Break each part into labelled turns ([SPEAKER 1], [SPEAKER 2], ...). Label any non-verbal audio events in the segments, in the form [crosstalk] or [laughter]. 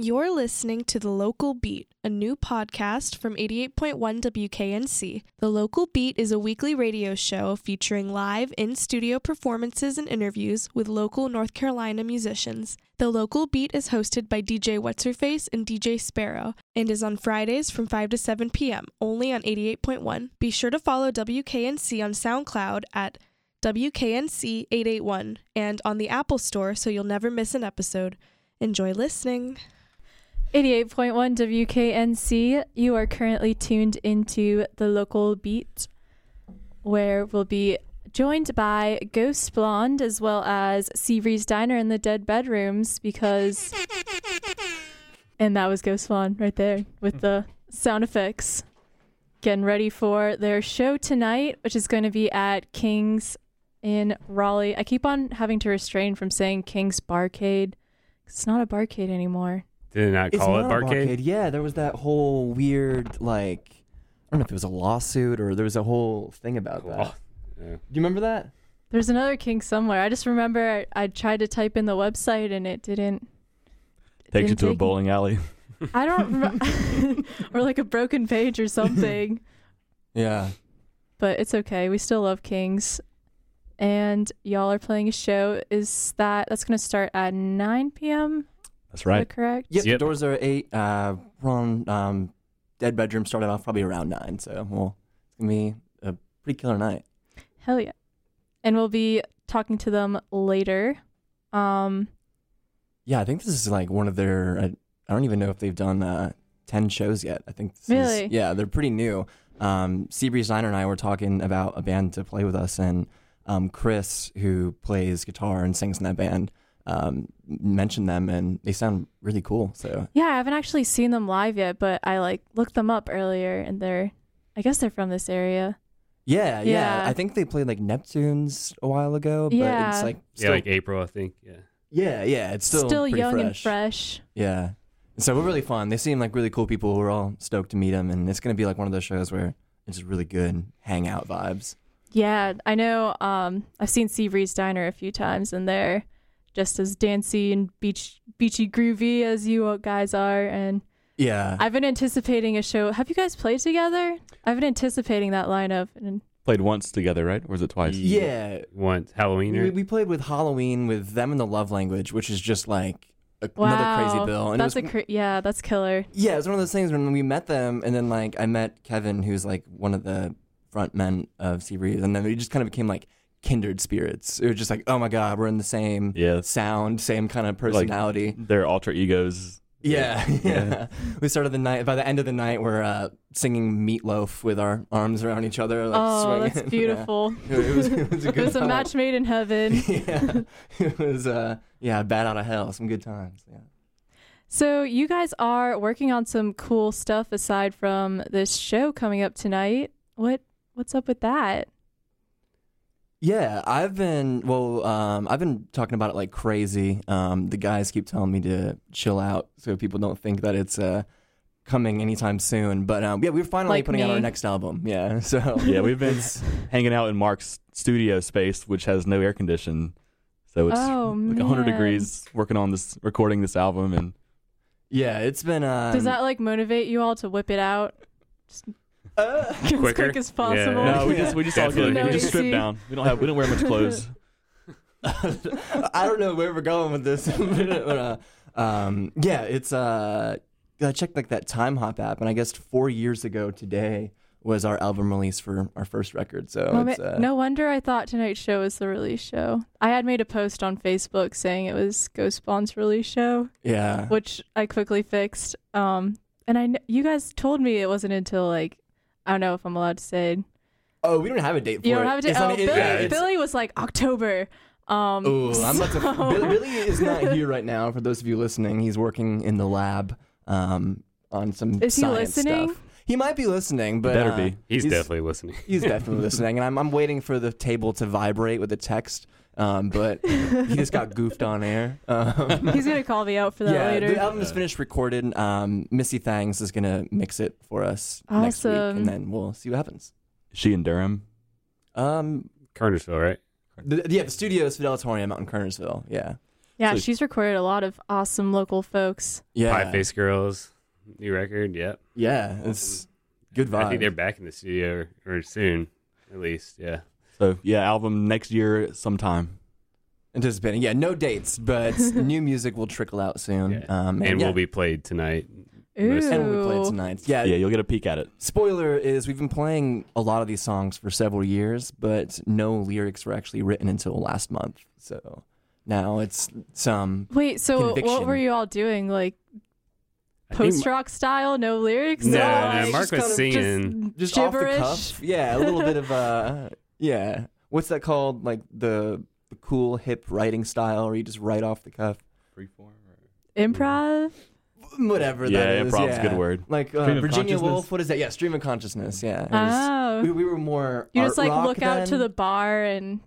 [SPEAKER 1] You're listening to The Local Beat, a new podcast from 88.1 WKNC. The Local Beat is a weekly radio show featuring live in studio performances and interviews with local North Carolina musicians. The Local Beat is hosted by DJ What's Her Face and DJ Sparrow and is on Fridays from 5 to 7 p.m., only on 88.1. Be sure to follow WKNC on SoundCloud at WKNC881 and on the Apple Store so you'll never miss an episode. Enjoy listening.
[SPEAKER 2] 88.1 WKNC. You are currently tuned into the local beat where we'll be joined by Ghost Blonde as well as Seabreeze Diner in the Dead Bedrooms because. [laughs] And that was Ghost Blonde right there with hmm. the sound effects. Getting ready for their show tonight, which is going to be at King's in Raleigh. I keep on having to restrain from saying King's Barcade. It's not a barcade anymore.
[SPEAKER 3] Did they not call it
[SPEAKER 4] not a
[SPEAKER 3] Barcade?
[SPEAKER 4] Yeah, there was that whole weird like I don't know if it was a lawsuit or there was a whole thing about that.
[SPEAKER 3] Yeah.
[SPEAKER 4] Do you remember that?
[SPEAKER 2] There's another king somewhere. I just remember I, I tried to type in the website and it didn't. it
[SPEAKER 5] Takes you
[SPEAKER 2] didn't
[SPEAKER 5] to a
[SPEAKER 2] take-
[SPEAKER 5] bowling alley.
[SPEAKER 2] I don't rem- [laughs] or like a broken page or something. [laughs]
[SPEAKER 4] Yeah.
[SPEAKER 2] but it's okay. We still love kings. And y'all are playing a show. Is that that's going to start at 9 p.m.
[SPEAKER 5] That's right.
[SPEAKER 2] that correct?
[SPEAKER 4] Yep,
[SPEAKER 3] Yep.
[SPEAKER 4] the doors are at eight. Uh we're on um Dead Bedroom started off probably around nine, so well it's gonna be a pretty killer night.
[SPEAKER 2] Hell yeah. And we'll be talking to them later. Um
[SPEAKER 4] Yeah, I think this is like one of their I, I don't even know if they've done uh ten shows yet. I think this
[SPEAKER 2] Really?
[SPEAKER 4] is yeah, they're pretty new. Um Seabreeze Diner and I were talking about a band to play with us and um Chris, who plays guitar and sings in that band, um mentioned them and they sound really cool. So
[SPEAKER 2] yeah, I haven't actually seen them live yet, but I like looked them up earlier and they're I guess they're from this area.
[SPEAKER 4] Yeah, yeah.
[SPEAKER 2] Yeah.
[SPEAKER 4] I think they played like Neptunes a while ago, but
[SPEAKER 2] Yeah.
[SPEAKER 4] it's like
[SPEAKER 3] Yeah, like April, I think. Yeah.
[SPEAKER 4] yeah, yeah. It's still, pretty
[SPEAKER 2] young
[SPEAKER 4] fresh.
[SPEAKER 2] and fresh.
[SPEAKER 4] Yeah. So we're really fun. They seem like really cool people. We're all stoked to meet them, and it's gonna be like one of those shows where it's just really good hangout vibes.
[SPEAKER 2] Yeah, I know. Um, I've seen Seabreeze Diner a few times, and they're just as dancey and beach beachy groovy as you guys are. And
[SPEAKER 4] Yeah.
[SPEAKER 2] I've been anticipating a show. Have you guys played together? I've been anticipating that lineup. And
[SPEAKER 5] Played once together, right? Or was it twice?
[SPEAKER 4] yeah.
[SPEAKER 3] Once Halloween.
[SPEAKER 4] We, we played with Halloween with them in the Love Language, which is just like a,
[SPEAKER 2] wow,
[SPEAKER 4] another crazy bill. And
[SPEAKER 2] that's
[SPEAKER 4] was,
[SPEAKER 2] a cra- yeah, that's killer.
[SPEAKER 4] yeah, it was one of those things when we met them, and then like I met Kevin, who's like one of the front men of sea breeze and then we just kind of became like kindred spirits. It was just like, oh my god, we're in the same
[SPEAKER 5] Yeah.
[SPEAKER 4] sound, same kind of personality.
[SPEAKER 5] Their alter egos.
[SPEAKER 4] Yeah, yeah. [laughs]
[SPEAKER 5] Yeah.
[SPEAKER 4] We started the night. By the end of the night, we're uh, singing "Meatloaf" with our arms around each other. Like,
[SPEAKER 2] oh,
[SPEAKER 4] swinging.
[SPEAKER 2] that's [laughs] beautiful.
[SPEAKER 4] Yeah. [laughs] It, was, it was a
[SPEAKER 2] it
[SPEAKER 4] good
[SPEAKER 2] was a match made in heaven.
[SPEAKER 4] yeah, it was. Uh, yeah, bat out of hell. Some good times. Yeah.
[SPEAKER 2] So you guys are working on some cool stuff aside from this show coming up tonight. What what's up with that?
[SPEAKER 4] Yeah, I've been well. Um, I've been talking about it like crazy. Um, the guys keep telling me to chill out so people don't think that it's uh, coming anytime soon. But um, yeah, we're finally
[SPEAKER 2] Like
[SPEAKER 4] putting out
[SPEAKER 2] me.
[SPEAKER 4] our next album. Yeah, [laughs] so [laughs]
[SPEAKER 5] Yeah, we've been [laughs] hanging out in Mark's studio space, which has no air condition. So it's
[SPEAKER 2] Oh,
[SPEAKER 5] like 100
[SPEAKER 2] man.
[SPEAKER 5] degrees working on this, recording this album. And
[SPEAKER 4] yeah, it's been. Um,
[SPEAKER 2] Does that like motivate you all to whip it out
[SPEAKER 4] uh, [laughs]
[SPEAKER 2] as
[SPEAKER 3] Quicker?
[SPEAKER 2] quick as possible?
[SPEAKER 3] Yeah.
[SPEAKER 5] no, we just, we just all
[SPEAKER 3] Definitely.
[SPEAKER 5] get, we just strip
[SPEAKER 2] AC.
[SPEAKER 5] down. We don't have, we don't wear much clothes. [laughs]
[SPEAKER 4] I don't know where we're going with this. [laughs] but, uh, um, yeah, it's uh, I checked like that Timehop app, and I guess four years ago today was our album release for our first record. So
[SPEAKER 2] Well,
[SPEAKER 4] it's
[SPEAKER 2] ma-
[SPEAKER 4] uh,
[SPEAKER 2] no wonder I thought tonight's show was the release show. I had made a post on Facebook saying it was Ghost Spawn's release show,
[SPEAKER 4] yeah,
[SPEAKER 2] which I quickly fixed. Um, and I, kn- you guys told me it wasn't until like, I don't know if I'm allowed to say.
[SPEAKER 4] Oh, we don't have a date for
[SPEAKER 2] You
[SPEAKER 4] it.
[SPEAKER 2] don't have to.
[SPEAKER 4] It's
[SPEAKER 2] Oh,
[SPEAKER 4] not- it-
[SPEAKER 2] Billy,
[SPEAKER 4] yeah, it's-
[SPEAKER 2] Billy was like October. Um,
[SPEAKER 4] Ooh, I'm about to. [laughs]
[SPEAKER 2] so-
[SPEAKER 4] Billy, Billy is not here right now. For those of you listening, he's working in the lab um, on some.
[SPEAKER 2] Is he
[SPEAKER 4] science
[SPEAKER 2] listening?
[SPEAKER 4] Stuff. He might be listening, but
[SPEAKER 5] Better
[SPEAKER 4] uh,
[SPEAKER 5] be.
[SPEAKER 3] He's, definitely listening.
[SPEAKER 4] He's [laughs] definitely listening, and I'm I'm waiting for the table to vibrate with the text. Um, but he just got goofed on air. Um, [laughs]
[SPEAKER 2] He's gonna call me out for that
[SPEAKER 4] yeah,
[SPEAKER 2] later.
[SPEAKER 4] the album is finished recorded. Um, Missy Thangs is gonna mix it for us next week,
[SPEAKER 2] Awesome.
[SPEAKER 4] and then we'll see what happens.
[SPEAKER 5] She in Durham.
[SPEAKER 4] Um,
[SPEAKER 3] Kernersville, right?
[SPEAKER 4] the, yeah, the studio is Fidelitorium out in Kernersville. Yeah.
[SPEAKER 2] Yeah,
[SPEAKER 5] So-
[SPEAKER 2] she's recorded a lot of awesome local folks.
[SPEAKER 4] Yeah,
[SPEAKER 3] Pie Face Girls, new record. Yep.
[SPEAKER 4] yeah, it's good vibe.
[SPEAKER 3] I think they're back in the studio or, or soon, at least. Yeah.
[SPEAKER 5] So yeah, album next year sometime.
[SPEAKER 4] anticipating. Yeah, no dates, but [laughs] new music will trickle out soon.
[SPEAKER 3] Yeah.
[SPEAKER 4] Um,
[SPEAKER 3] and
[SPEAKER 4] yeah.
[SPEAKER 3] will be played tonight.
[SPEAKER 2] Ooh.
[SPEAKER 4] And we played tonight. Yeah,
[SPEAKER 5] Yeah, you'll get a peek at it.
[SPEAKER 4] Spoiler is we've been playing a lot of these songs for several years, but no lyrics were actually written until last month. So now it's some.
[SPEAKER 2] Wait, so what were you all doing? Like post rock style, no lyrics?
[SPEAKER 3] No,
[SPEAKER 2] at all?
[SPEAKER 3] no, Mark
[SPEAKER 4] just
[SPEAKER 3] was
[SPEAKER 4] kind of
[SPEAKER 3] singing.
[SPEAKER 4] just
[SPEAKER 2] gibberish?
[SPEAKER 4] off the cuff. Yeah, a little bit of uh, yeah. What's that called? Like the, the cool hip writing style, where you just write off the cuff.
[SPEAKER 5] Freeform.
[SPEAKER 2] Improv?
[SPEAKER 4] Whatever.
[SPEAKER 5] Yeah,
[SPEAKER 4] that is,
[SPEAKER 5] improv's a good word.
[SPEAKER 4] Like uh, Virginia? Woolf. What is that? Yeah, stream of consciousness. Yeah. was-
[SPEAKER 2] Oh.
[SPEAKER 4] we, we were more.
[SPEAKER 2] you
[SPEAKER 4] art
[SPEAKER 2] just like
[SPEAKER 4] rock
[SPEAKER 2] look out to the bar and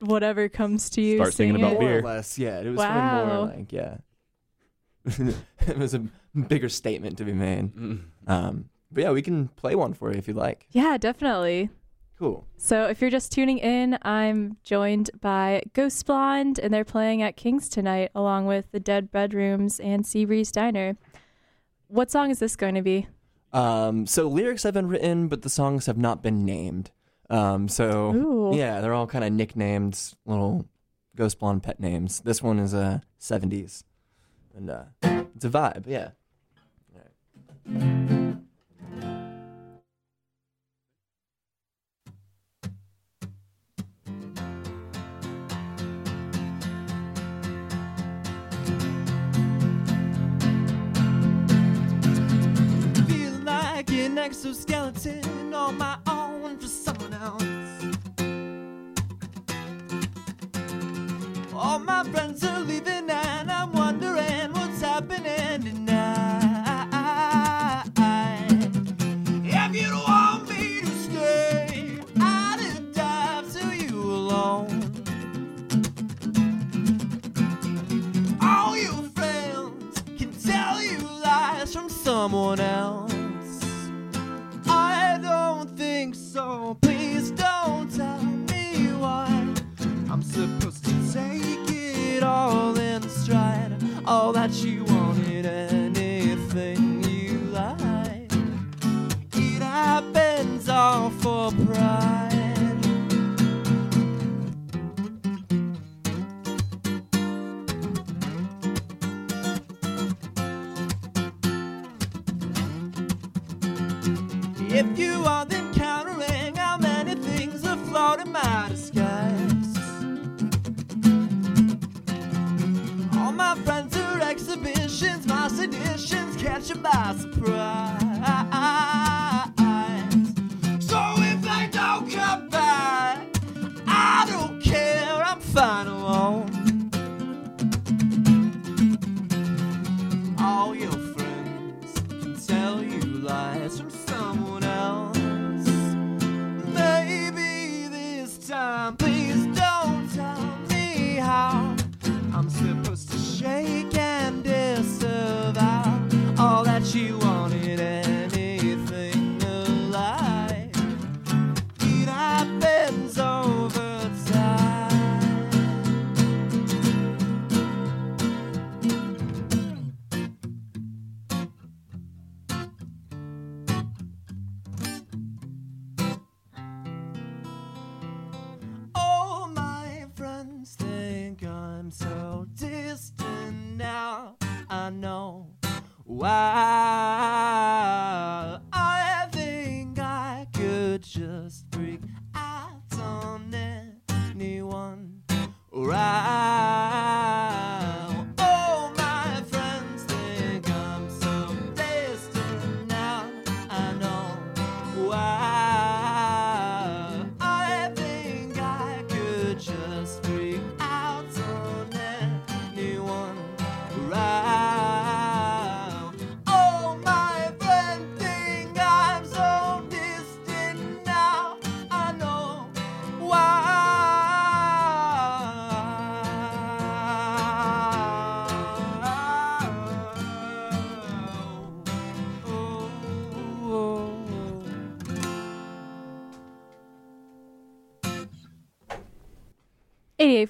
[SPEAKER 2] whatever comes to you.
[SPEAKER 5] Start singing
[SPEAKER 2] sing
[SPEAKER 5] about
[SPEAKER 2] it.
[SPEAKER 4] more
[SPEAKER 5] beer.
[SPEAKER 4] or less. Yeah, it was kind
[SPEAKER 2] Wow.
[SPEAKER 4] of more like yeah. [laughs] it was a bigger statement to be made. Um, but yeah, we can play one for you if you like.
[SPEAKER 2] Yeah, definitely.
[SPEAKER 4] Cool.
[SPEAKER 2] So if you're just tuning in, I'm joined by Ghost Blonde, and they're playing at King's tonight, along with the Dead Bedrooms and Seabreeze Diner. What song is this going to be?
[SPEAKER 4] Um, so lyrics have been written, but the songs have not been named. Um, so
[SPEAKER 2] Ooh.
[SPEAKER 4] yeah, they're all kind of nicknamed little Ghost Blonde pet names. This one is a uh, 70s, and uh, it's a vibe. Yeah.
[SPEAKER 6] An exoskeleton on my own for someone else. All my friends are leaving, and I'm wondering what's happening tonight. If you want me to stay, I'd dive to you alone. All your friends can tell you lies from someone else. So. Please don't tell me why I'm supposed to take it all in stride. All that you wanted, anything you like. It happens all for pride. Exhibitions, my seditions catch you by surprise.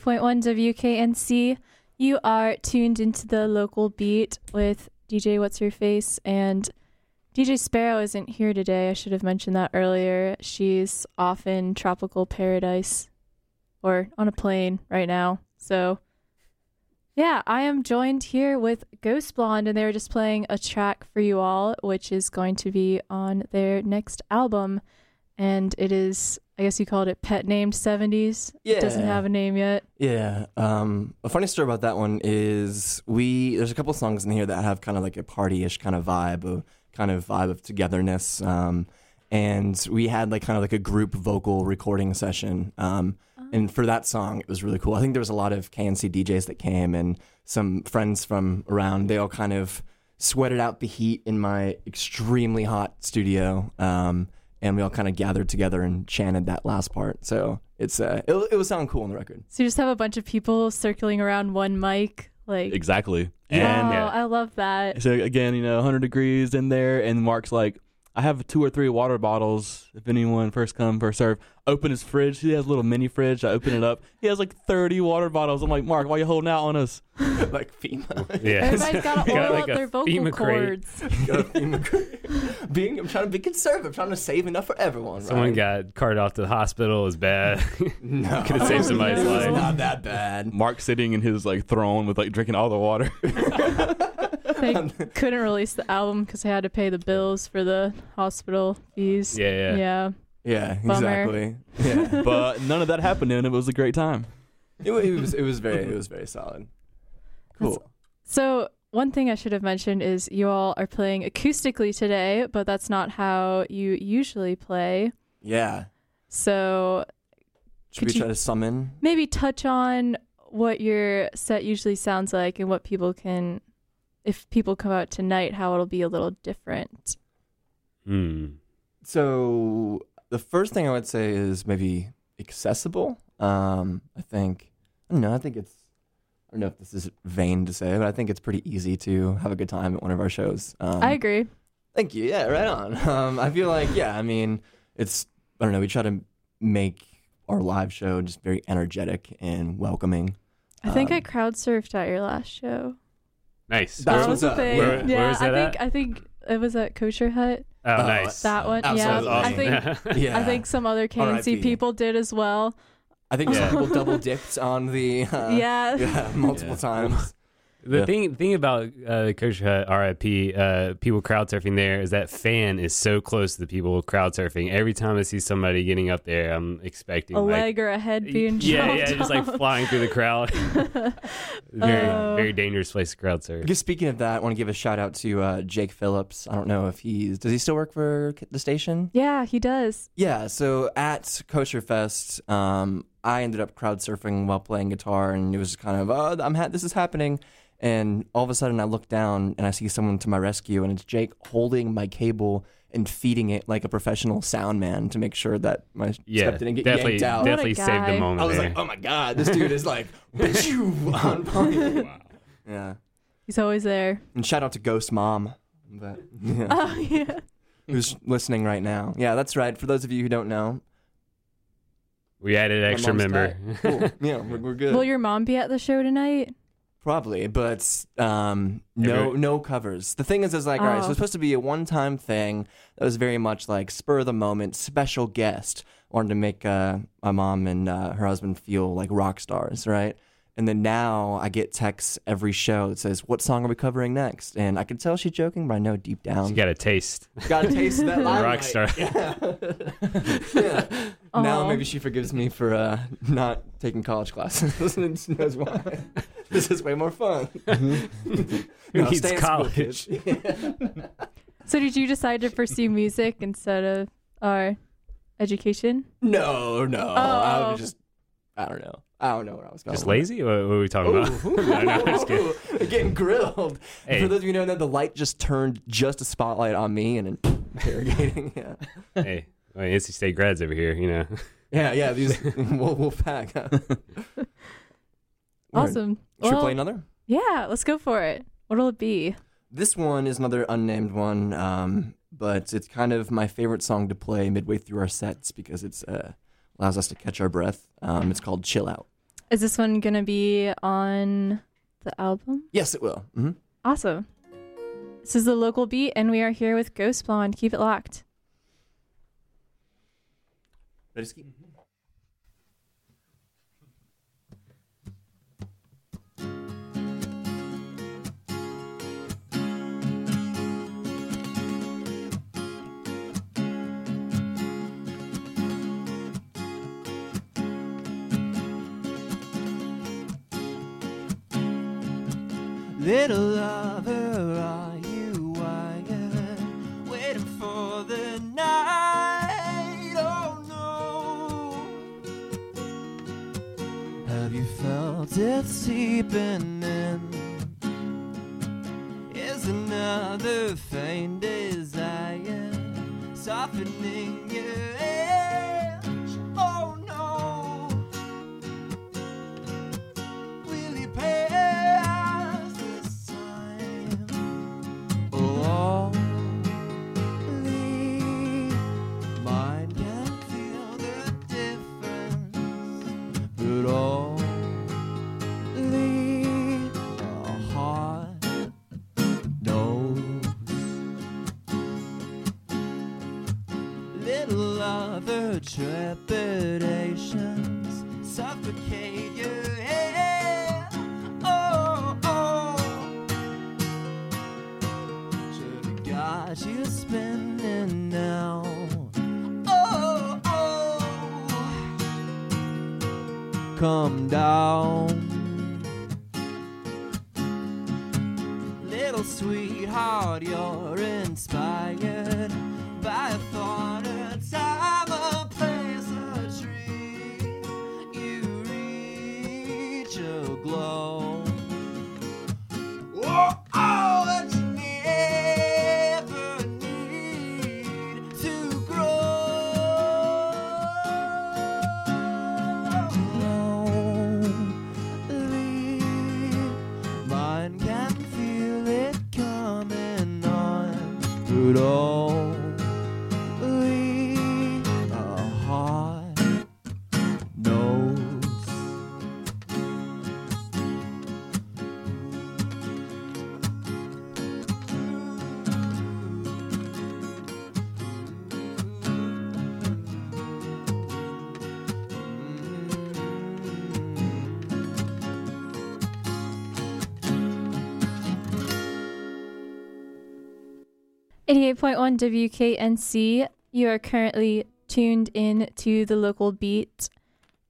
[SPEAKER 2] 88.1 WKNC. You are tuned into the local beat with DJ What's Your Face and DJ Sparrow isn't here today. I should have mentioned that earlier. She's off in tropical paradise or on a plane right now. So, yeah, I am joined here with Ghost Blonde, and they were just playing a track for you all, which is going to be on their next album. And it is, I guess you called it Pet Named 70s. It doesn't have a name yet.
[SPEAKER 4] Yeah. Um, a funny story about that one is we there's a couple songs in here that have kind of like a party-ish kind of vibe, a kind of vibe of togetherness. Um, and we had like kind of like a group vocal recording session. Um, and for that song, it was really cool. I think there was a lot of KNC DJs that came and some friends from around. They all kind of sweated out the heat in my extremely hot studio. Um, and we all kind of gathered together and chanted that last part. So it's uh, it, it was sounding cool on the record.
[SPEAKER 2] So you just have a bunch of people circling around one mic. Like,
[SPEAKER 5] Exactly.
[SPEAKER 2] wow,
[SPEAKER 5] And
[SPEAKER 3] Yeah.
[SPEAKER 2] I love that.
[SPEAKER 5] so again, you know, 100 degrees in there, and Mark's like, I have two or three water bottles. If anyone first come, first serve. Open his fridge. He has a little mini fridge. I open it up. He has like 30 water bottles. I'm like, Mark, why you holding out on us? [laughs]
[SPEAKER 4] like FEMA.
[SPEAKER 3] Yeah.
[SPEAKER 2] Everybody's got to [laughs]
[SPEAKER 3] Got
[SPEAKER 2] oil
[SPEAKER 3] like
[SPEAKER 2] up their vocal
[SPEAKER 3] FEMA
[SPEAKER 2] cords. [laughs]
[SPEAKER 4] FEMA being, I'm trying to be conservative. trying to save enough for everyone.
[SPEAKER 3] Someone
[SPEAKER 4] right?
[SPEAKER 3] got carted off to the hospital. Is bad.
[SPEAKER 4] no.
[SPEAKER 3] Could have saved somebody's
[SPEAKER 4] It was
[SPEAKER 3] life.
[SPEAKER 4] not that bad.
[SPEAKER 5] Mark sitting in his like throne with like drinking all the water.
[SPEAKER 2] They [laughs] couldn't release the album because they had to pay the bills for the hospital fees.
[SPEAKER 3] Yeah, yeah.
[SPEAKER 2] Yeah.
[SPEAKER 4] Yeah, exactly. [laughs] Yeah,
[SPEAKER 5] but none of that happened, and it was a great time.
[SPEAKER 4] it, it was it was very it was very solid. Cool.
[SPEAKER 2] So, one thing I should have mentioned is you all are playing acoustically today, but that's not how you usually play.
[SPEAKER 4] Yeah.
[SPEAKER 2] So,
[SPEAKER 4] Should
[SPEAKER 2] Could
[SPEAKER 4] we
[SPEAKER 2] you-
[SPEAKER 4] try to summon?
[SPEAKER 2] maybe touch on what your set usually sounds like and what people can, if people come out tonight, how it'll be a little different.
[SPEAKER 3] Hmm.
[SPEAKER 4] So the first thing I would say is maybe accessible. Um, I think I don't know. I think it's I don't know if this is vain to say, but I think it's pretty easy to have a good time at one of our shows. Um,
[SPEAKER 2] I agree.
[SPEAKER 4] Thank you. Yeah, right on. [laughs] Um, I feel like yeah. I mean, it's I don't know. We try to make our live show just very energetic and welcoming.
[SPEAKER 2] I think I
[SPEAKER 4] Um,
[SPEAKER 2] crowd surfed at your last show.
[SPEAKER 3] Nice.
[SPEAKER 2] That
[SPEAKER 4] what's
[SPEAKER 2] was a thing.
[SPEAKER 3] Where- where
[SPEAKER 2] yeah,
[SPEAKER 3] was
[SPEAKER 2] I think
[SPEAKER 3] at?
[SPEAKER 2] I think it was at Kosher Hut.
[SPEAKER 3] oh,
[SPEAKER 4] Oh,
[SPEAKER 3] nice.
[SPEAKER 2] That one. Yeah.
[SPEAKER 4] Absolutely.
[SPEAKER 2] I think [laughs]
[SPEAKER 4] Yeah,
[SPEAKER 2] I think some other KNC
[SPEAKER 4] R.I.P.
[SPEAKER 2] people did as well.
[SPEAKER 4] I think
[SPEAKER 3] Yeah.
[SPEAKER 4] some people [laughs] double dipped on the uh,
[SPEAKER 2] yeah. [laughs]
[SPEAKER 4] yeah multiple
[SPEAKER 3] Yeah.
[SPEAKER 4] times.
[SPEAKER 3] The
[SPEAKER 5] Yeah.
[SPEAKER 3] thing thing about uh, Coach Hut RIP, uh, people crowd surfing there is that fan is so close to the people crowd surfing. Every time I see somebody getting up there, I'm expecting
[SPEAKER 2] A
[SPEAKER 3] like,
[SPEAKER 2] leg or a head being
[SPEAKER 3] yeah,
[SPEAKER 2] chopped
[SPEAKER 3] yeah, just like flying through the crowd. [laughs] [laughs] very
[SPEAKER 2] Oh.
[SPEAKER 3] very dangerous place to crowd surf.
[SPEAKER 4] Just speaking of that, I want to give a shout out to uh, Jake Phillips. I don't know if he's does he still work for the station?
[SPEAKER 2] Yeah, he does.
[SPEAKER 4] Yeah. So at Kosher Fest, um, I ended up crowd surfing while playing guitar, and it was kind of oh, I'm ha- this is happening, and all of a sudden I look down and I see someone to my rescue, and it's Jake holding my cable and feeding it like a professional sound man to make sure that my
[SPEAKER 3] Yeah,
[SPEAKER 4] stuff didn't get
[SPEAKER 3] definitely
[SPEAKER 4] yanked out.
[SPEAKER 2] What
[SPEAKER 3] definitely saved the moment.
[SPEAKER 4] I was
[SPEAKER 3] there.
[SPEAKER 4] like, oh my god, this dude is like [laughs] [laughs] on point. Yeah.
[SPEAKER 2] He's always there.
[SPEAKER 4] And shout out to Ghost Mom, but [laughs] yeah,
[SPEAKER 2] Oh yeah.
[SPEAKER 4] who's listening right now. Yeah, that's right. For those of you who don't know,
[SPEAKER 3] we added
[SPEAKER 4] my
[SPEAKER 3] extra
[SPEAKER 4] mom's
[SPEAKER 3] member.
[SPEAKER 4] tight. Cool. [laughs] Yeah, we're, we're good.
[SPEAKER 2] Will your mom be at the show tonight?
[SPEAKER 4] Probably, but um, no,
[SPEAKER 3] Every-
[SPEAKER 4] no covers. The thing is, is like, all right, so
[SPEAKER 2] Oh.
[SPEAKER 4] it's supposed to be a one-time thing that was very much like spur of the moment, special guest. Wanted to make uh, my mom and uh, her husband feel like rock stars, right? And then now I get texts every show that says, "What song are we covering next?" And I can tell she's joking, but I know deep down
[SPEAKER 3] you got a taste.
[SPEAKER 4] got a taste of that limelight.
[SPEAKER 3] Rock star.
[SPEAKER 4] Yeah. yeah. [laughs] Now maybe she forgives me for uh, not taking college classes. and she knows why. this is way more fun.
[SPEAKER 3] Who [laughs] [laughs]
[SPEAKER 4] No,
[SPEAKER 3] needs
[SPEAKER 4] stay in
[SPEAKER 3] college?
[SPEAKER 4] kids.
[SPEAKER 2] So did you decide to pursue music instead of our education?
[SPEAKER 4] no, no. I
[SPEAKER 2] Oh.
[SPEAKER 4] was just, I don't know. I don't know where I was going.
[SPEAKER 3] Just
[SPEAKER 4] with
[SPEAKER 3] lazy? What, what are we talking
[SPEAKER 4] it.
[SPEAKER 3] about? [laughs] No, no, I'm just [laughs] kidding.
[SPEAKER 4] Getting grilled.
[SPEAKER 3] Hey.
[SPEAKER 4] For those of you who don't know, the light just turned just a spotlight on me and [laughs] interrogating. Yeah,
[SPEAKER 3] hey, well, NC State grads over here, you know.
[SPEAKER 4] yeah, yeah. These we'll, we'll pack. Huh?
[SPEAKER 2] Awesome.
[SPEAKER 4] Should we play another?
[SPEAKER 2] Yeah, let's go for it. What'll it be?
[SPEAKER 4] This one is another unnamed one, um, but it's kind of my favorite song to play midway through our sets because it's uh, allows us to catch our breath. Um, it's called "Chill Out."
[SPEAKER 2] Is this one gonna be on the album?
[SPEAKER 4] Yes, it will. hmm
[SPEAKER 2] Awesome. This is the local beat, and we are here with Ghost Blonde. Keep it locked.
[SPEAKER 4] Ready?
[SPEAKER 6] Little lover, are you wired? Waiting for the night. Oh no. Have you felt it seeping in? Is another faint desire softening
[SPEAKER 2] 98.1 WKNC. You are currently tuned in to the local beat,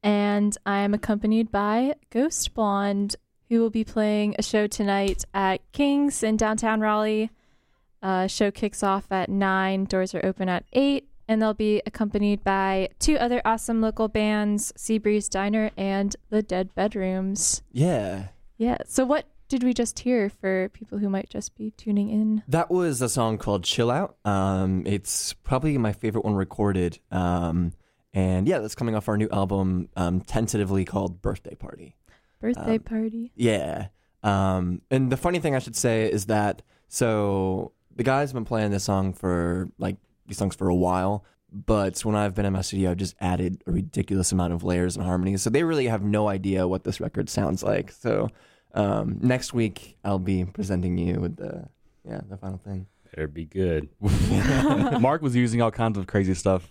[SPEAKER 2] and I am accompanied by Ghost Blonde, who will be playing a show tonight at King's in downtown Raleigh. Uh, show kicks off at 9, doors are open at 8, and they'll be accompanied by two other awesome local bands, Seabreeze Diner and The Dead Bedrooms.
[SPEAKER 4] Yeah.
[SPEAKER 2] Yeah. So, what did we just hear for people who might just be tuning in?
[SPEAKER 4] That was a song called Chill Out. Um, it's probably my favorite one recorded. Um, and yeah, that's coming off our new album, um, tentatively called Birthday Party.
[SPEAKER 2] Birthday
[SPEAKER 4] Um,
[SPEAKER 2] party.
[SPEAKER 4] Yeah. Um, and the funny thing I should say is that so the guys have been playing this song for like these songs for a while, but when I've been in my studio, I've just added a ridiculous amount of layers and harmonies. So they really have no idea what this record sounds like. So um, next week I'll be presenting you with the yeah the final thing.
[SPEAKER 3] Better be good. [laughs] [laughs]
[SPEAKER 5] Mark was using all kinds of crazy stuff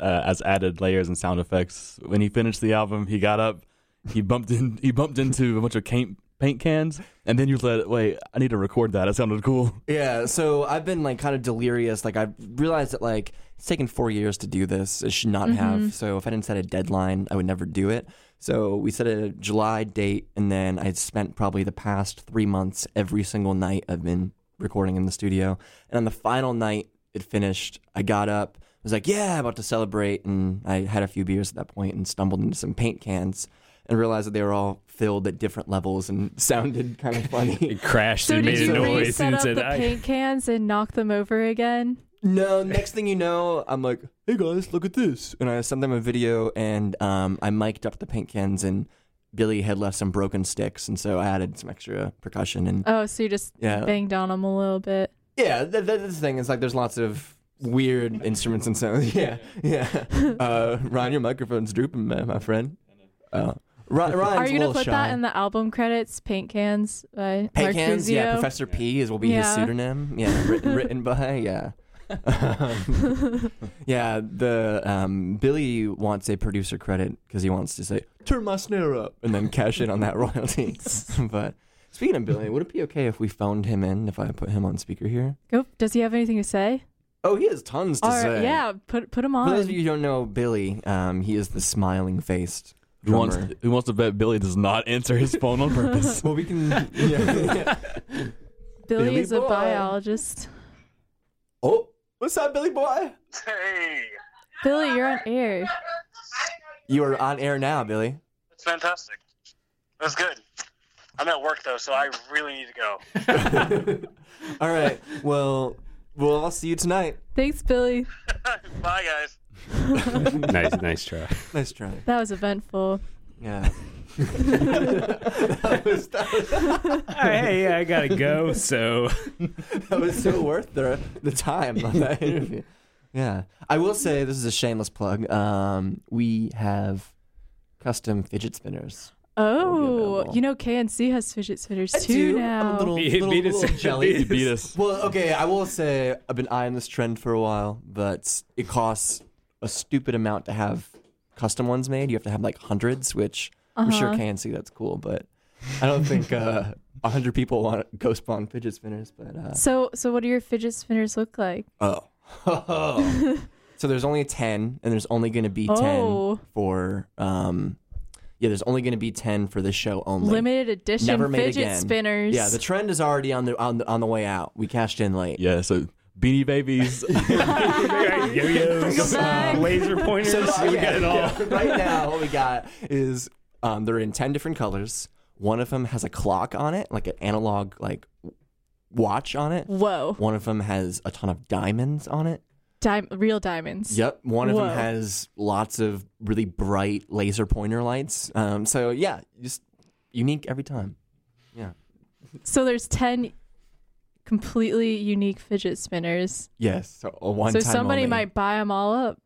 [SPEAKER 5] uh, as added layers and sound effects. When he finished the album, he got up, he bumped in, he bumped into a bunch of paint paint cans, and then you let wait. I need to record that. It sounded cool.
[SPEAKER 4] Yeah, so I've been like kind of delirious. Like I've realized that like it's taken four years to do this. It should not
[SPEAKER 2] Mhm.
[SPEAKER 4] have. So if I didn't set a deadline, I would never do it. So we set a July date, and then I spent probably the past three months every single night I've been recording in the studio. And on the final night it finished, I got up, was like, "Yeah, about to celebrate," and I had a few beers at that point and stumbled into some paint cans. And realized that they were all filled at different levels and [laughs] sounded kind of [laughs] funny.
[SPEAKER 3] It crashed
[SPEAKER 2] So
[SPEAKER 3] and
[SPEAKER 2] did
[SPEAKER 3] made
[SPEAKER 2] you
[SPEAKER 3] a noise
[SPEAKER 2] reset
[SPEAKER 3] and
[SPEAKER 2] up
[SPEAKER 3] said,
[SPEAKER 2] the
[SPEAKER 3] I,
[SPEAKER 2] paint cans and knock them over again?
[SPEAKER 4] No, next thing you know, I'm like, hey guys, look at this. And I sent them a video and um, I mic'd up the paint cans and Billy had left some broken sticks. And so I added some extra percussion. And
[SPEAKER 2] Oh, so you just
[SPEAKER 4] Yeah.
[SPEAKER 2] banged on them a little bit.
[SPEAKER 4] yeah, that, that's the thing. It's like there's lots of weird [laughs] instruments and sounds. [laughs] Yeah, yeah. [laughs] Uh, Ryan, your microphone's drooping, man, my friend. Uh, Ryan, Ryan's
[SPEAKER 2] Are you gonna put
[SPEAKER 4] shy.
[SPEAKER 2] that in the album credits? Paint cans by
[SPEAKER 4] Paint
[SPEAKER 2] Mark
[SPEAKER 4] cans, yeah. Professor P is will be his pseudonym. Yeah, written, written by yeah. Um, [laughs] yeah, the um, Billy wants a producer credit because he wants to say "turn my snare up" and then cash in on that [laughs] royalty. [laughs] but speaking of Billy, would it be okay if we phoned him in if I put him on speaker here?
[SPEAKER 2] Go. Does he have anything to say?
[SPEAKER 4] Oh, he has tons to
[SPEAKER 2] Or
[SPEAKER 4] say.
[SPEAKER 2] yeah, put put him on.
[SPEAKER 4] For those of you who don't know Billy, um, he is the smiling faced
[SPEAKER 5] Who wants,
[SPEAKER 4] drummer.
[SPEAKER 5] who wants to bet Billy does not answer his phone on purpose?
[SPEAKER 4] Well, we can. Yeah.
[SPEAKER 2] Billy,
[SPEAKER 4] Billy
[SPEAKER 2] is a
[SPEAKER 4] boy.
[SPEAKER 2] biologist.
[SPEAKER 4] oh, what's up, Billy boy?
[SPEAKER 7] Hey,
[SPEAKER 2] Billy, you're on air.
[SPEAKER 4] You are on air now, Billy.
[SPEAKER 7] that's fantastic. That's good. I'm at work though, so I really need to go. [laughs]
[SPEAKER 4] All right. Well, we'll all see you tonight.
[SPEAKER 2] Thanks, Billy. [laughs]
[SPEAKER 7] Bye, guys. [laughs]
[SPEAKER 3] nice, nice try.
[SPEAKER 4] Nice try.
[SPEAKER 2] That was eventful.
[SPEAKER 4] Yeah. [laughs] that, was, that, was,
[SPEAKER 3] hey, yeah, I gotta go. So [laughs]
[SPEAKER 4] that was so worth the the time on that interview. Yeah. I will say this is a shameless plug. Um, we have custom fidget spinners.
[SPEAKER 2] Oh, you know KNC has fidget spinners
[SPEAKER 4] I
[SPEAKER 2] too
[SPEAKER 4] do. I'm
[SPEAKER 2] now.
[SPEAKER 4] a little,
[SPEAKER 3] Beat-
[SPEAKER 4] little,
[SPEAKER 3] beat us-
[SPEAKER 4] little jelly.
[SPEAKER 5] You beat us.
[SPEAKER 4] Well, okay, I will say I've been eyeing this trend for a while, but it costs a stupid amount to have custom ones made. You have to have like hundreds, which I'm sure
[SPEAKER 2] Uh-huh.
[SPEAKER 4] can see that's cool, but I don't think uh, a hundred people want Ghost Spawn fidget spinners. But uh,
[SPEAKER 2] So, so what do your fidget spinners look like?
[SPEAKER 4] oh, [laughs] so there's only ten, and there's only going to be ten
[SPEAKER 2] Oh.
[SPEAKER 4] for um, yeah, there's only going to be ten for this show only.
[SPEAKER 2] Limited edition
[SPEAKER 4] Never made
[SPEAKER 2] fidget
[SPEAKER 4] again.
[SPEAKER 2] spinners.
[SPEAKER 4] Yeah, the trend is already on the on the on the way out. We cashed in late.
[SPEAKER 5] Yeah, so Beanie Babies. [laughs]
[SPEAKER 3] yo-yos, uh, laser pointers.
[SPEAKER 4] So,
[SPEAKER 3] we
[SPEAKER 4] yeah,
[SPEAKER 3] got it all.
[SPEAKER 4] yeah. right [laughs] now, what we got is um, they're in ten different colors. One of them has a clock on it, like an analog like watch on it.
[SPEAKER 2] Whoa,
[SPEAKER 4] One of them has a ton of diamonds on it.
[SPEAKER 2] Dim- real diamonds.
[SPEAKER 4] Yep. One of
[SPEAKER 2] Whoa.
[SPEAKER 4] them has lots of really bright laser pointer lights. Um, so yeah, just unique every time. Yeah.
[SPEAKER 2] So there's ten completely unique fidget spinners.
[SPEAKER 4] Yes. So a one
[SPEAKER 2] so
[SPEAKER 4] time
[SPEAKER 2] somebody
[SPEAKER 4] only.
[SPEAKER 2] might buy them all up.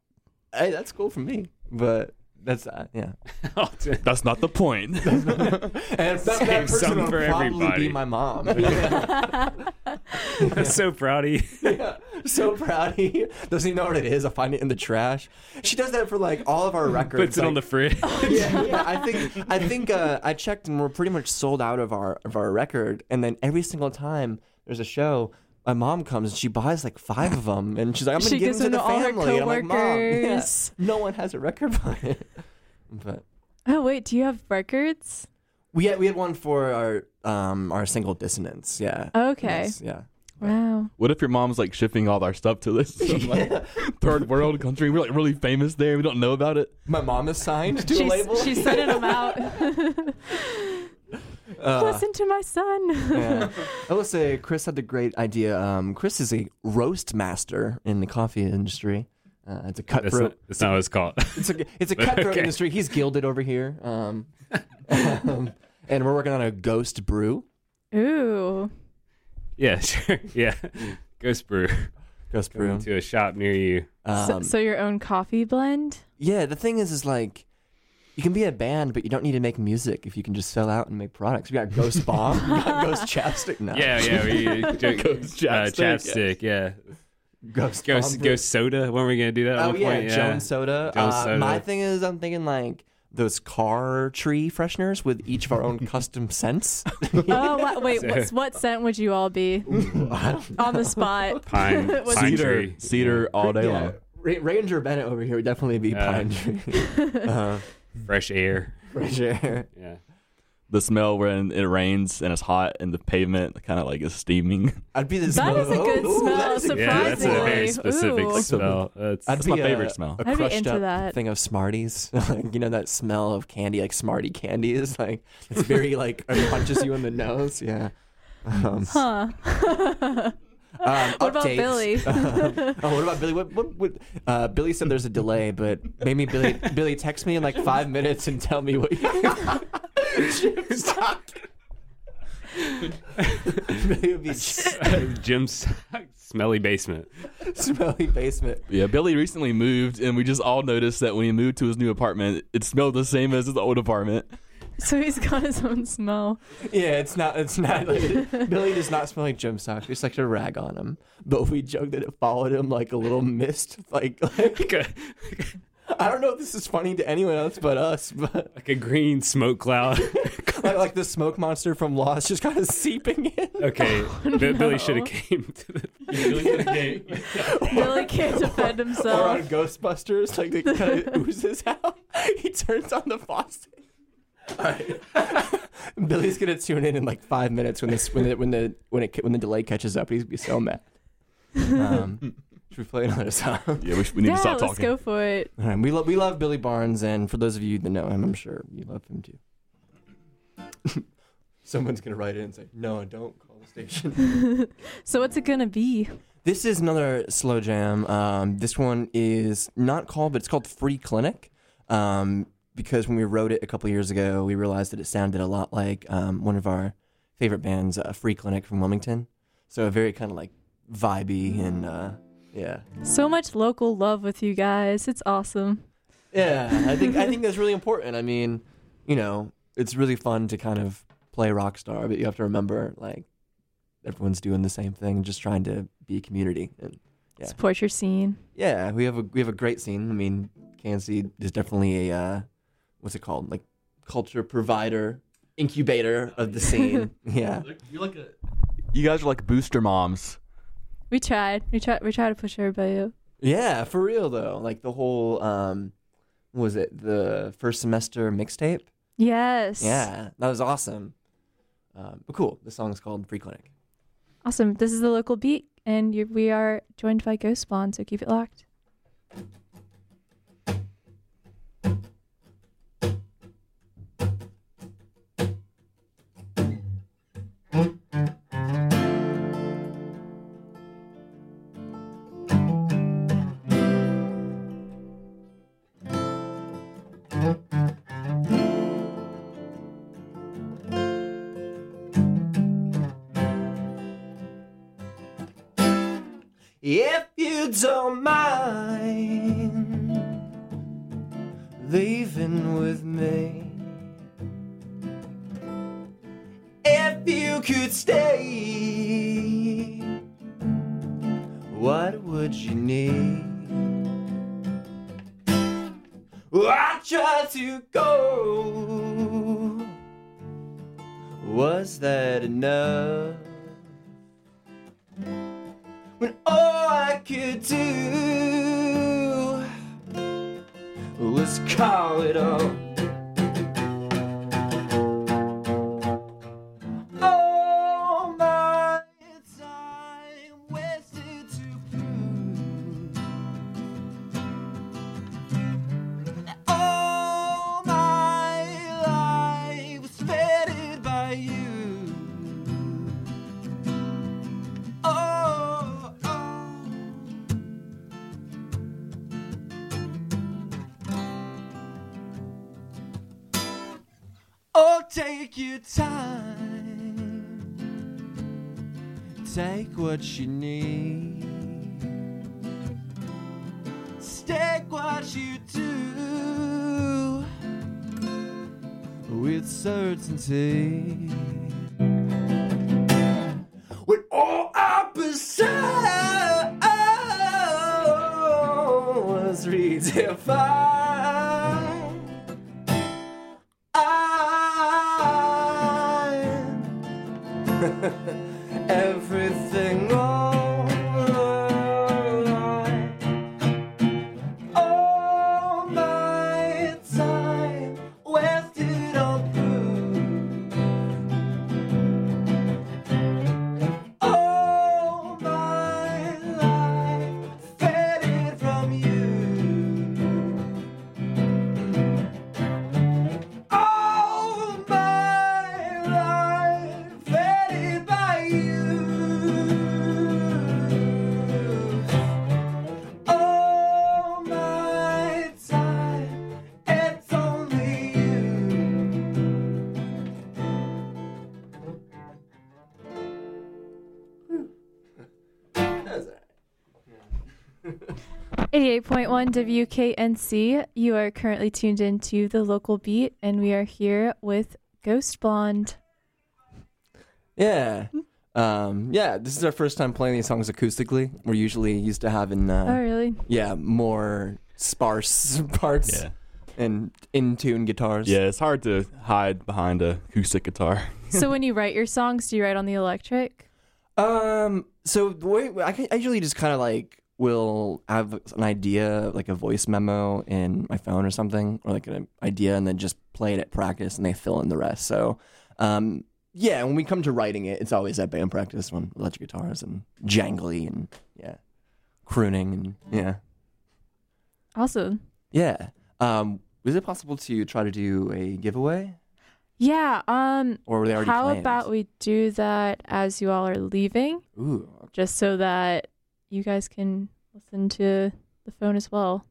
[SPEAKER 4] Hey, that's cool for me, but that's uh, yeah. [laughs]
[SPEAKER 5] That's not the point. [laughs]
[SPEAKER 4] And that, that person
[SPEAKER 3] some
[SPEAKER 4] will
[SPEAKER 3] for
[SPEAKER 4] probably
[SPEAKER 3] everybody.
[SPEAKER 4] be my mom. [laughs]
[SPEAKER 3] I'm so proud of you.
[SPEAKER 4] Yeah, so proud of you. Doesn't even know what it is. I find it in the trash. She does that for like all of our records.
[SPEAKER 3] Puts it on the fridge.
[SPEAKER 4] yeah, yeah. I think I think uh, I checked and we're pretty much sold out of our of our record. And then every single time there's a show, my mom comes and she buys like five of them, and she's like, "I'm gonna
[SPEAKER 2] She
[SPEAKER 4] give them to the
[SPEAKER 2] to all her
[SPEAKER 4] family." And I'm like, "Mom, yeah, no one has a record by it." [laughs] But
[SPEAKER 2] Oh wait, do you have records?
[SPEAKER 4] we had we had one for our um our single dissonance. Yeah.
[SPEAKER 2] Okay.
[SPEAKER 4] Yes, yeah.
[SPEAKER 2] Wow.
[SPEAKER 5] What if your mom's like shipping all our stuff to this some, like, [laughs] third world country? We're like really famous there. We don't know about it.
[SPEAKER 4] My mom is signed to a
[SPEAKER 2] She's,
[SPEAKER 4] label.
[SPEAKER 2] she's sending them out. [laughs]
[SPEAKER 4] Uh,
[SPEAKER 2] Listen to my son.
[SPEAKER 4] yeah. I will say Chris had the great idea. Um, Chris is a roast master in the coffee industry. Uh, it's a
[SPEAKER 3] That's
[SPEAKER 4] cutthroat.
[SPEAKER 3] not, that's not what it's called.
[SPEAKER 4] It's a it's a cutthroat [laughs]
[SPEAKER 3] Okay.
[SPEAKER 4] industry. He's gilded over here. Um, um, and we're working on a ghost brew.
[SPEAKER 2] Ooh.
[SPEAKER 3] yeah, sure. [laughs] Yeah. Ghost Brew.
[SPEAKER 4] Ghost brew.
[SPEAKER 3] Going to a shop near you.
[SPEAKER 2] so,
[SPEAKER 4] Um,
[SPEAKER 2] so your own coffee blend?
[SPEAKER 4] yeah, the thing is, is like. You can be a band, but you don't need to make music if you can just sell out and make products. We got Ghost Bomb, we got [laughs] Ghost Chapstick now.
[SPEAKER 3] Yeah, yeah. We, uh, [laughs]
[SPEAKER 5] Ghost
[SPEAKER 3] uh,
[SPEAKER 5] chapstick,
[SPEAKER 3] chapstick, yeah.
[SPEAKER 4] Ghost
[SPEAKER 3] Ghost, ghost soda. When were we going to do that? at
[SPEAKER 4] Oh
[SPEAKER 3] one
[SPEAKER 4] yeah,
[SPEAKER 3] point?
[SPEAKER 4] Jones Soda.
[SPEAKER 3] Jones
[SPEAKER 4] uh,
[SPEAKER 3] Soda.
[SPEAKER 4] My thing is, I'm thinking like those car tree fresheners with each of our own [laughs] custom scents.
[SPEAKER 2] Oh, wait.
[SPEAKER 3] So-
[SPEAKER 2] What, what scent would you all be on the spot?
[SPEAKER 3] Pine, pine
[SPEAKER 5] Cedar,
[SPEAKER 3] tree.
[SPEAKER 5] cedar all day
[SPEAKER 4] Yeah,
[SPEAKER 5] long.
[SPEAKER 4] Ranger Bennett over here would definitely be
[SPEAKER 3] Yeah.
[SPEAKER 4] pine tree. uh,
[SPEAKER 3] Fresh air. [laughs]
[SPEAKER 4] fresh air.
[SPEAKER 3] Yeah.
[SPEAKER 5] The smell when it rains and it's hot and the pavement kind of like is steaming. [laughs]
[SPEAKER 4] I'd be the
[SPEAKER 2] That
[SPEAKER 4] smell.
[SPEAKER 2] is a good
[SPEAKER 4] Ooh,
[SPEAKER 2] smell,
[SPEAKER 4] that is a-
[SPEAKER 3] Yeah, that's a
[SPEAKER 2] Surprisingly.
[SPEAKER 3] very specific
[SPEAKER 2] Ooh.
[SPEAKER 3] smell. That's,
[SPEAKER 4] I'd
[SPEAKER 5] That's
[SPEAKER 4] be
[SPEAKER 5] my
[SPEAKER 4] a-
[SPEAKER 5] favorite smell.
[SPEAKER 4] A
[SPEAKER 2] I'd be
[SPEAKER 4] crushed
[SPEAKER 2] into
[SPEAKER 4] up
[SPEAKER 2] that.
[SPEAKER 4] thing of Smarties. [laughs] like, you know that smell of candy, like Smartie candy is like it's very like it punches you in the nose. Yeah. Um,
[SPEAKER 2] Huh.
[SPEAKER 4] Um,
[SPEAKER 2] What about
[SPEAKER 4] updates.
[SPEAKER 2] Billy? [laughs]
[SPEAKER 4] oh, what about Billy? What, what, what, uh, Billy said there's a delay, but maybe Billy, Billy, text me in like five minutes and tell me what you. Stop. Billy would be
[SPEAKER 3] Jim's smelly basement.
[SPEAKER 4] smelly basement.
[SPEAKER 5] Yeah, Billy recently moved, and we just all noticed that when he moved to his new apartment, it smelled the same as his old apartment.
[SPEAKER 2] So he's got his own smell.
[SPEAKER 4] Yeah, it's not. It's not. Like, Billy does not smell like gym socks. We like a rag on him. But we joke that it followed him like a little mist. Like, like I don't know if this is funny to anyone else but us. But
[SPEAKER 3] like a green smoke cloud. [laughs]
[SPEAKER 4] like, like the smoke monster from Lost just kind of seeping in.
[SPEAKER 3] Okay, [laughs] oh, Bi- Billy should have came to the. [laughs]
[SPEAKER 5] Billy could've came.
[SPEAKER 2] Billy can't defend himself.
[SPEAKER 4] Or on. Ghostbusters, like it kind of oozes out. He turns on the faucet. All right. [laughs] Billy's gonna tune in in like five minutes when this when the when the when it when the delay catches up. He's gonna be so mad. Um, [laughs] should we play another song?
[SPEAKER 5] Yeah, we, sh- we need
[SPEAKER 2] yeah,
[SPEAKER 5] to stop
[SPEAKER 2] let's
[SPEAKER 5] talking.
[SPEAKER 2] go for it.
[SPEAKER 4] All right, we love we love Billy Barnes, and for those of you that know him, I'm sure you love him too. [laughs] Someone's gonna write in and say, "No, don't call the station."
[SPEAKER 2] So what's it gonna be?
[SPEAKER 4] This is another slow jam. Um, this one is not called, but it's called Free Clinic. Um, because when we wrote it a couple years ago, we realized that it sounded a lot like um, one of our favorite bands, uh, Free Clinic from Wilmington. So a very kind of like vibey and uh, yeah,
[SPEAKER 2] So much local love with you guys. It's awesome.
[SPEAKER 4] yeah. I think I think [laughs] that's really important. I mean, you know, it's really fun to kind of play rock star, but you have to remember like everyone's doing the same thing, just trying to be a community. And Yeah.
[SPEAKER 2] Support your scene.
[SPEAKER 4] Yeah, we have a we have a great scene. I mean, KNC is definitely a uh, what's it called? Like culture provider, incubator of the scene. [laughs] yeah.
[SPEAKER 5] You're like a. You guys are like booster moms.
[SPEAKER 2] We tried. We tried. We tried to push everybody up.
[SPEAKER 4] Yeah, for real though. Like the whole um what was it? The first semester mixtape?
[SPEAKER 2] Yes.
[SPEAKER 4] Yeah, that was awesome. Um, but cool. The song's called Free Clinic.
[SPEAKER 2] Awesome. This is the local beat, and you we are joined by Ghost Spawn. So keep it locked.
[SPEAKER 6] If you don't mind leaving with me, if you could stay, what would you need? I tried to go. Was that enough? Could do was call it off. Time. Take what you need. Stick what you do with certainty.
[SPEAKER 2] 98.1 WKNC. You are currently tuned into the local beat, and we are here with Ghost Blonde.
[SPEAKER 4] Yeah. Um, yeah, this is our first time playing these songs acoustically. We're usually used to having. Uh,
[SPEAKER 2] oh, really?
[SPEAKER 4] Yeah, more sparse [laughs] parts
[SPEAKER 5] yeah.
[SPEAKER 4] and in tune guitars.
[SPEAKER 5] Yeah, it's hard to hide behind an acoustic guitar.
[SPEAKER 2] so, [laughs] when you write your songs, do you write on the electric?
[SPEAKER 4] Um, so the way I, I usually just kind of like will have an idea, like a voice memo in my phone or something, or like an idea, and then just play it at practice, and they fill in the rest. So, um, yeah, when we come to writing it, it's always at band practice when electric guitars and jangly and yeah, crooning and yeah,
[SPEAKER 2] Awesome.
[SPEAKER 4] yeah. Um, is it possible to try to do a giveaway,
[SPEAKER 2] Yeah. Um.
[SPEAKER 4] or were they already
[SPEAKER 2] How
[SPEAKER 4] planned?
[SPEAKER 2] about we do that as you all are leaving,
[SPEAKER 4] Ooh,
[SPEAKER 2] just so that you guys can listen to the phone as well,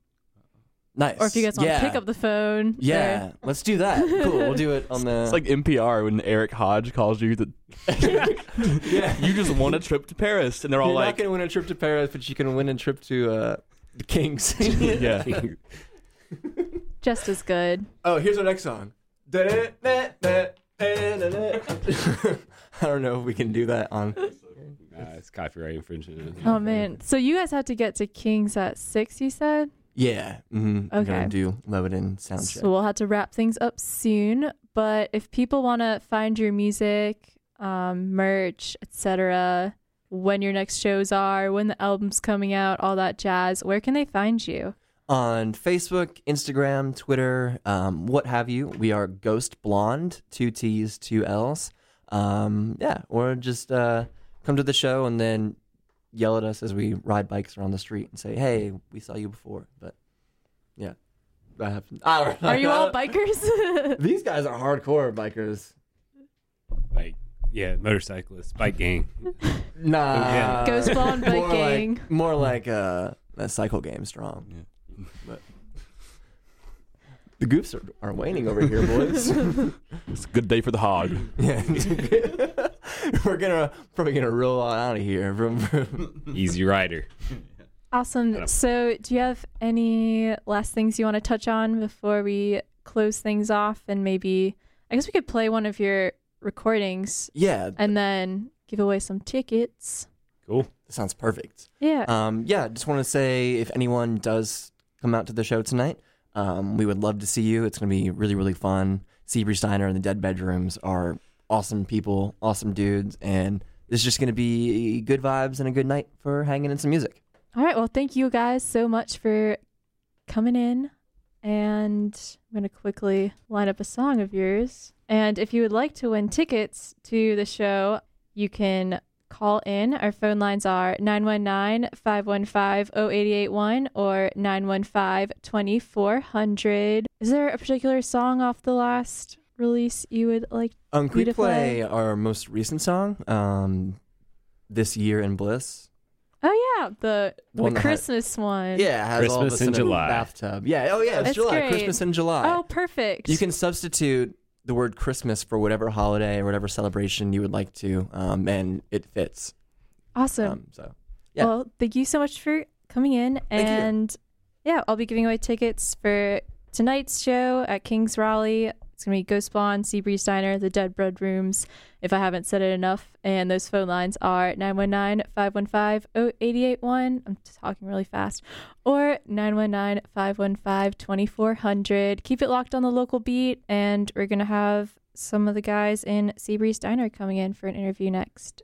[SPEAKER 4] nice.
[SPEAKER 2] or if you guys want
[SPEAKER 4] yeah.
[SPEAKER 2] to pick up the phone.
[SPEAKER 4] Yeah,
[SPEAKER 2] there.
[SPEAKER 4] let's do that. [laughs] Cool. We'll do it on the.
[SPEAKER 5] It's like NPR when Eric Hodge calls you that [laughs]
[SPEAKER 4] yeah.
[SPEAKER 5] you just won a trip to Paris, and they're all
[SPEAKER 4] You're
[SPEAKER 5] like,
[SPEAKER 4] not gonna win a trip to Paris, but you can win a trip to uh, the Kings. [laughs]
[SPEAKER 5] yeah.
[SPEAKER 2] Just as good.
[SPEAKER 4] oh, here's our next song. I don't know if we can do that on.
[SPEAKER 3] Uh, it's copyright infringement.
[SPEAKER 2] Oh man. So you guys have to get to Kings at six. You said.
[SPEAKER 4] Yeah. Mm-hmm.
[SPEAKER 2] Okay.
[SPEAKER 4] gonna do Lebanon sound check.
[SPEAKER 2] So we'll have to wrap things up soon. But if people want to find your music, um, merch, etc., when your next shows are, when the album's coming out, all that jazz, where can they find you?
[SPEAKER 4] on Facebook, Instagram, Twitter, um, what have you. We are Ghost Blonde, two T's, two L's. Um, yeah, or just uh, come to the show and then yell at us as we ride bikes around the street and say, "Hey, we saw you before." But yeah, I have. I don't know.
[SPEAKER 2] Are you all [laughs] bikers? [laughs]
[SPEAKER 4] These guys are hardcore bikers.
[SPEAKER 3] Like, yeah, motorcyclists, bike gang. [laughs]
[SPEAKER 4] Nah,
[SPEAKER 3] yeah.
[SPEAKER 2] Ghost Blonde Bike
[SPEAKER 4] more
[SPEAKER 2] Gang.
[SPEAKER 4] Like, more like uh, a cycle game strong. But the goofs are, are waning over here, boys.
[SPEAKER 5] It's a good day for the hog.
[SPEAKER 4] Yeah, [laughs] we're gonna probably gonna roll on out of here. Vroom, [laughs] vroom.
[SPEAKER 3] Easy Rider.
[SPEAKER 2] awesome. So, do you have any last things you want to touch on before we close things off? And maybe, I guess we could play one of your recordings
[SPEAKER 4] yeah,
[SPEAKER 2] and then give away some tickets.
[SPEAKER 3] Cool.
[SPEAKER 4] sounds perfect.
[SPEAKER 2] Yeah.
[SPEAKER 4] Um, yeah, just want to say if anyone does come out to the show tonight, um, we would love to see you. It's gonna be really really fun. Seabreeze Diner and the Dead Bedrooms are awesome people, awesome dudes, and it's just gonna be good vibes and a good night for hanging in some music.
[SPEAKER 2] All right. Well, thank you guys so much for coming in. And I'm going to quickly line up a song of yours. And if you would like to win tickets to the show, you can call in. Our phone lines are 919 515 0881 or 915 2400. Is there a particular song off the last release you would like?
[SPEAKER 4] Um, can
[SPEAKER 2] to
[SPEAKER 4] play
[SPEAKER 2] play?
[SPEAKER 4] our most recent song? Um, this year in bliss.
[SPEAKER 2] Oh, yeah. The,
[SPEAKER 4] The one
[SPEAKER 2] the
[SPEAKER 4] that had-
[SPEAKER 2] Christmas one.
[SPEAKER 4] Yeah, it has all of
[SPEAKER 3] Christmas
[SPEAKER 4] us
[SPEAKER 3] in
[SPEAKER 4] in
[SPEAKER 3] July.
[SPEAKER 4] bathtub. Yeah. Oh yeah, it's
[SPEAKER 2] That's
[SPEAKER 4] July.
[SPEAKER 2] great.
[SPEAKER 4] Christmas in July.
[SPEAKER 2] Oh, perfect.
[SPEAKER 4] You can substitute the word Christmas for whatever holiday or whatever celebration you would like to, um, and it fits.
[SPEAKER 2] Awesome.
[SPEAKER 4] Um, so yeah.
[SPEAKER 2] Well, thank you so much for coming in.
[SPEAKER 4] Thank you.
[SPEAKER 2] and yeah, I'll be giving away tickets for tonight's show at King's Raleigh. It's going to be Ghost Blonde, Seabreeze Diner, The Dead Bedrooms, if I haven't said it enough. And those phone lines are 919 515 0881. I'm talking really fast. Or 919 515 2400. Keep it locked on the local beat. And we're going to have some of the guys in Seabreeze Diner coming in for an interview next.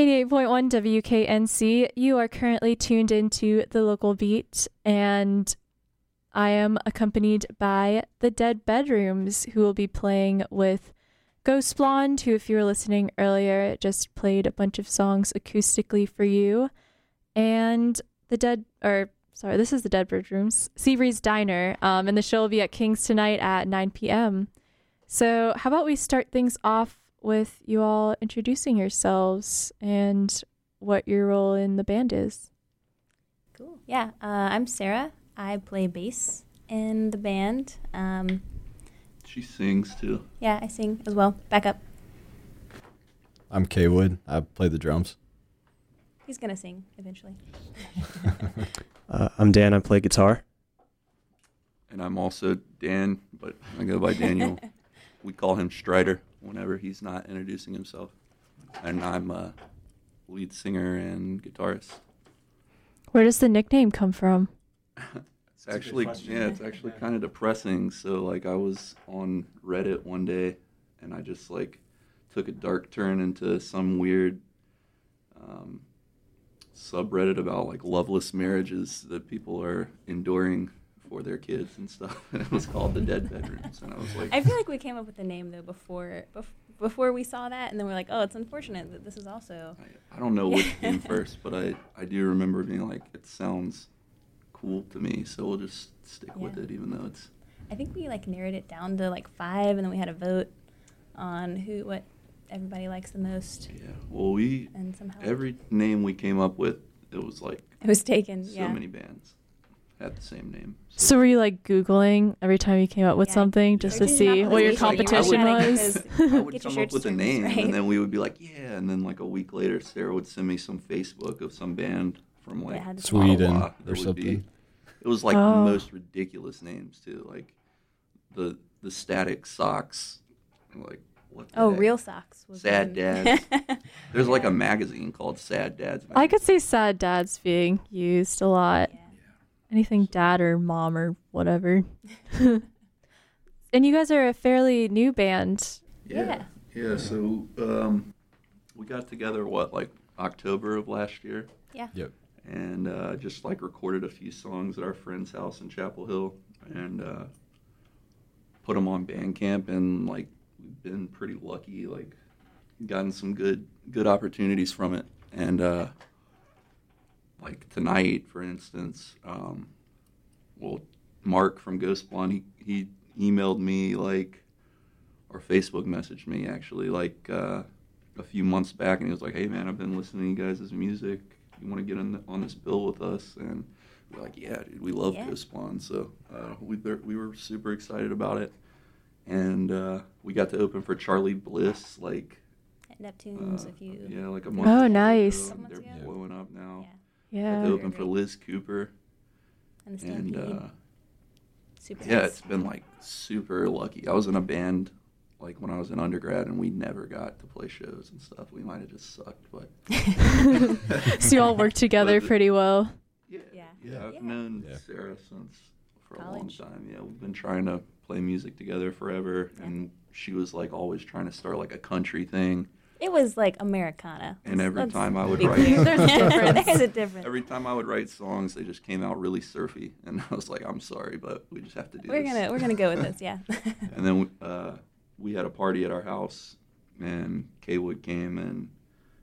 [SPEAKER 2] 88.1 WKNC. You are currently tuned into the local beat, and I am accompanied by the Dead Bedrooms, who will be playing with Ghost Blonde, who, if you were listening earlier, just played a bunch of songs acoustically for you, and the Dead, or sorry, this is the Dead Bedrooms, Seabreeze Diner, um, and the show will be at King's tonight at 9 p.m. So, how about we start things off with you all introducing yourselves and what your role in the band is?
[SPEAKER 8] Cool. Yeah, uh, I'm Sarah. I play bass in the band. Um,
[SPEAKER 9] She sings too.
[SPEAKER 8] yeah, I sing as well. Back up.
[SPEAKER 10] I'm Kay Wood. I play the drums.
[SPEAKER 8] He's gonna sing eventually. [laughs]
[SPEAKER 11] Uh, I'm Dan. I play guitar.
[SPEAKER 9] And I'm also Dan, but I go by Daniel. [laughs] we call him Strider whenever he's not introducing himself. And I'm a lead singer and guitarist.
[SPEAKER 2] Where does the nickname come from? [laughs]
[SPEAKER 9] It's actually yeah, it's actually kind of depressing. So like I was on Reddit one day and I just like took a dark turn into some weird um, subreddit about like loveless marriages that people are enduring for their kids and stuff. And [laughs] it was called the Dead Bedrooms, and I was like,
[SPEAKER 8] I feel like we came up with the name though before bef- before we saw that, and then we're like, oh, it's unfortunate that this is also.
[SPEAKER 9] I don't know which came [laughs] first, but I I do remember being like, it sounds cool to me, so we'll just stick with it, even though it's
[SPEAKER 8] I think we like narrowed it down to like five, and then we had a vote on who what everybody likes the most,
[SPEAKER 9] yeah. Well, we
[SPEAKER 8] and somehow
[SPEAKER 9] every name we came up with, it was like
[SPEAKER 8] it was taken.
[SPEAKER 9] so
[SPEAKER 8] yeah.
[SPEAKER 9] many bands had the same name.
[SPEAKER 2] So were you like Googling every time you came up with
[SPEAKER 8] Yeah.
[SPEAKER 2] something just to see what your
[SPEAKER 8] the station,
[SPEAKER 2] competition
[SPEAKER 8] you
[SPEAKER 2] was?
[SPEAKER 9] I would come up
[SPEAKER 8] shirts
[SPEAKER 9] with a name, [laughs]
[SPEAKER 8] right?
[SPEAKER 9] and then we would be like, yeah, and then like a week later, Sarah would send me some Facebook of some band from like
[SPEAKER 8] had
[SPEAKER 10] Sweden
[SPEAKER 9] Ottawa
[SPEAKER 10] or
[SPEAKER 9] would
[SPEAKER 10] something.
[SPEAKER 9] be- It was like
[SPEAKER 2] Oh.
[SPEAKER 9] the most ridiculous names too, like the the Static Socks, like what?
[SPEAKER 8] Oh,
[SPEAKER 9] heck?
[SPEAKER 8] real socks. Was
[SPEAKER 9] Sad
[SPEAKER 8] one.
[SPEAKER 9] Dads. [laughs] There's like a magazine called Sad Dads.
[SPEAKER 2] I could see sad dads being used a lot.
[SPEAKER 8] Yeah.
[SPEAKER 2] Anything dad or mom or whatever. and you guys are a fairly new band.
[SPEAKER 8] Yeah.
[SPEAKER 9] Yeah. So um, we got together what like October of last year.
[SPEAKER 8] Yeah.
[SPEAKER 10] Yep.
[SPEAKER 9] and uh, just like recorded a few songs at our friend's house in Chapel Hill and uh, put them on Bandcamp and like we've been pretty lucky like gotten some good good opportunities from it and uh, like tonight for instance um, well Mark from Ghost Blonde he, he emailed me like or Facebook messaged me actually like uh, a few months back and he was like hey man I've been listening to you guys' music you want to get on, on this bill with us? And we're like, yeah, dude, we love
[SPEAKER 8] Yeah.
[SPEAKER 9] Ghost Blonde. So uh, we we were super excited about it, and uh, we got to open for Charly Bliss like
[SPEAKER 8] At Neptune's,
[SPEAKER 9] uh,
[SPEAKER 8] if you.
[SPEAKER 9] yeah like a month.
[SPEAKER 2] Oh, nice.
[SPEAKER 9] ago, They're blowing up now.
[SPEAKER 8] Yeah.
[SPEAKER 2] Yeah.
[SPEAKER 8] They're
[SPEAKER 9] open for. Liz Cooper,
[SPEAKER 8] And the
[SPEAKER 9] and uh,
[SPEAKER 8] Super
[SPEAKER 9] yeah,
[SPEAKER 8] nice.
[SPEAKER 9] it's been like super lucky. I was in a band like when I was in undergrad, and we never got to play shows and stuff. We might have just sucked, but [laughs]
[SPEAKER 2] so you all work together
[SPEAKER 9] But-
[SPEAKER 2] pretty well.
[SPEAKER 9] Yeah,
[SPEAKER 8] Yeah.
[SPEAKER 9] yeah. I've
[SPEAKER 8] Yeah.
[SPEAKER 9] known
[SPEAKER 10] Yeah.
[SPEAKER 9] Sarah since for
[SPEAKER 8] College.
[SPEAKER 9] a long time. Yeah, we've been trying to play music together forever,
[SPEAKER 8] Yeah.
[SPEAKER 9] and she was like always trying to start like a country thing.
[SPEAKER 8] It was like Americana.
[SPEAKER 9] And every time I would write- [laughs]
[SPEAKER 8] There's a difference. There's a difference.
[SPEAKER 9] Every time I would write songs, they just came out really surfy, and [laughs] I was like, "I'm sorry, but we just have to do
[SPEAKER 8] We're
[SPEAKER 9] this."
[SPEAKER 8] gonna we're gonna go with this. [laughs] Yeah.
[SPEAKER 9] And then uh, we had a party at our house, and Kaywood came and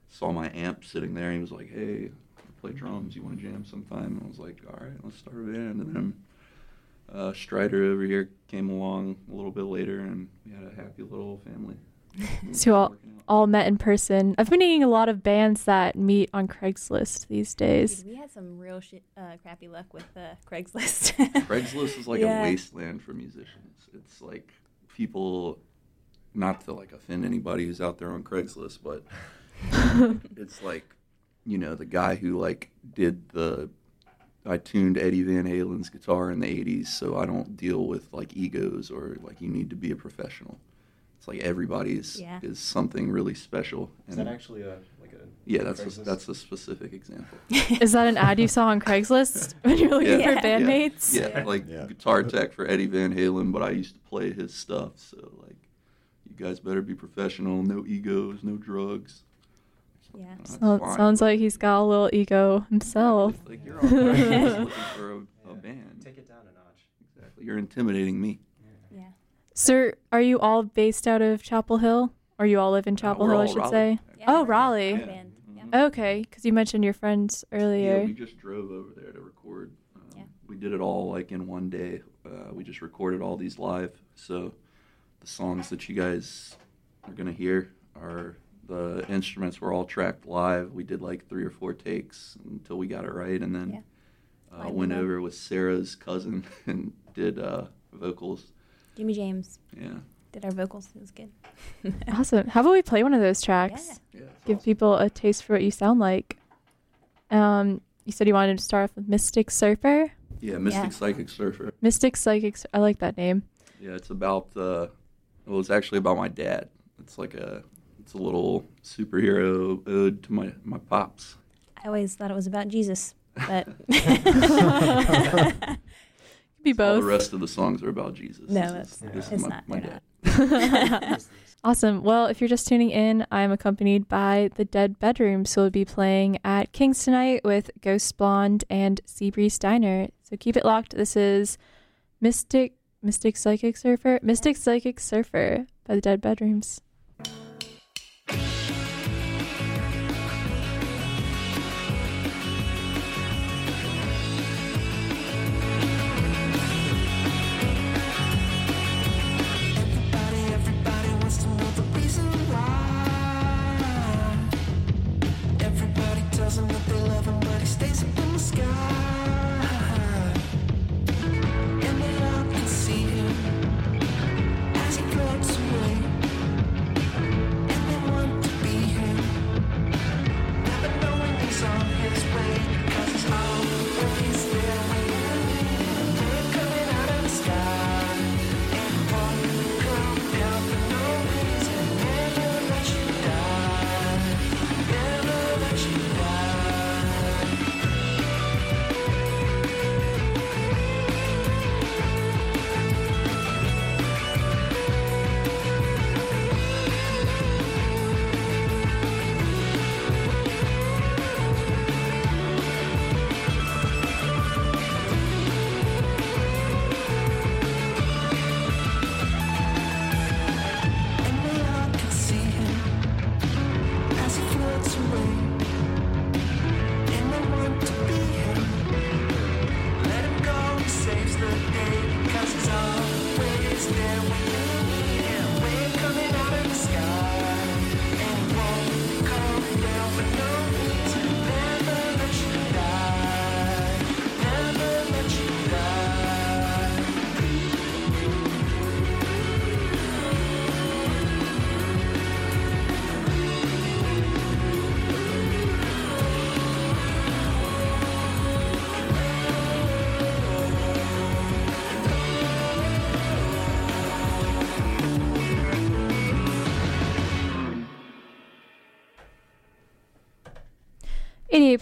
[SPEAKER 9] saw my amp sitting there. And he was like, "Hey, I play drums. You want to jam sometime?" And I was like, "All right, let's start a band." And then uh, Strider over here came along a little bit later, and we had a happy little family. [laughs]
[SPEAKER 2] So all, all met in person. I've been meeting a lot of bands that meet on Craigslist these days.
[SPEAKER 8] Dude, we had some real shit, uh, crappy luck with uh, Craigslist. [laughs]
[SPEAKER 9] Craigslist is like
[SPEAKER 8] Yeah.
[SPEAKER 9] a wasteland for musicians. It's like people, not to like offend anybody who's out there on Craigslist, but [laughs] it's like, you know, the guy who like did the. I tuned Eddie Van Halen's guitar in the '80s, so I don't deal with like egos or like you need to be a professional. It's like everybody's
[SPEAKER 8] Yeah.
[SPEAKER 9] is something really special. Is and that
[SPEAKER 10] actually a like a
[SPEAKER 9] yeah, that's a, that's a specific example. [laughs]
[SPEAKER 2] Is that an ad you saw on Craigslist [laughs] when you're looking
[SPEAKER 8] Yeah.
[SPEAKER 2] for bandmates?
[SPEAKER 9] Yeah,
[SPEAKER 8] Yeah.
[SPEAKER 9] like
[SPEAKER 10] Yeah.
[SPEAKER 9] guitar tech for Eddie Van Halen, but I used to play his stuff, so like, you guys better be professional, no egos, no drugs.
[SPEAKER 8] Yeah.
[SPEAKER 9] That's
[SPEAKER 2] So,
[SPEAKER 9] fine.
[SPEAKER 2] sounds like he's got a little ego himself.
[SPEAKER 9] It's like you're all [laughs] right. looking for a, a band.
[SPEAKER 11] Take it down a notch.
[SPEAKER 9] Exactly. You're intimidating me.
[SPEAKER 8] Yeah.
[SPEAKER 2] Sir, are you all based out of Chapel Hill? Or you all live in Chapel
[SPEAKER 9] we're
[SPEAKER 2] Hill, I should
[SPEAKER 9] Raleigh,
[SPEAKER 2] say?
[SPEAKER 9] actually.
[SPEAKER 2] Oh, Raleigh.
[SPEAKER 9] Yeah.
[SPEAKER 8] band. Yeah.
[SPEAKER 9] Mhm.
[SPEAKER 2] Okay, because you mentioned your friends earlier.
[SPEAKER 9] Yeah, we just drove over there to record. Um,
[SPEAKER 8] Yeah.
[SPEAKER 9] We did it all like in one day. Uh, we just recorded all these live. So the songs that you guys are gonna hear are the instruments were all tracked live. We did like three or four takes until we got it right, and then
[SPEAKER 8] Yeah.
[SPEAKER 9] uh, went over with Sarah's cousin [laughs] and did uh, vocals.
[SPEAKER 8] Jimmy James
[SPEAKER 9] Yeah,
[SPEAKER 8] did our vocals. It was good. [laughs]
[SPEAKER 2] awesome. How about we play one of those tracks?
[SPEAKER 8] Yeah.
[SPEAKER 9] yeah.
[SPEAKER 2] Give
[SPEAKER 9] awesome.
[SPEAKER 2] people a taste for what you sound like. Um, you said you wanted to start off with Mystic Surfer.
[SPEAKER 9] Yeah, Mystic
[SPEAKER 8] Yeah.
[SPEAKER 9] Psychic Surfer.
[SPEAKER 2] Mystic Psychic. Sur- I like that name.
[SPEAKER 9] Yeah, it's about. Uh, well, it's actually about my dad. It's like a. It's a little superhero ode to my my pops.
[SPEAKER 8] I always thought it was about Jesus, but [laughs] [laughs]
[SPEAKER 2] Could be
[SPEAKER 9] All
[SPEAKER 2] both.
[SPEAKER 9] the rest of the songs are about Jesus.
[SPEAKER 8] No,
[SPEAKER 9] This is-
[SPEAKER 8] it's-
[SPEAKER 9] this is
[SPEAKER 8] it's
[SPEAKER 9] my,
[SPEAKER 8] not.
[SPEAKER 9] my
[SPEAKER 8] They're
[SPEAKER 9] dad. [laughs] [laughs]
[SPEAKER 2] Awesome. Well, if you're just tuning in, I'm accompanied by the Dead Bedrooms, who will be playing at King's tonight with Ghost Blonde and Seabreeze Diner. So keep it locked. This is Mystic Mystic Psychic Surfer, Mystic Psychic Surfer by the Dead Bedrooms.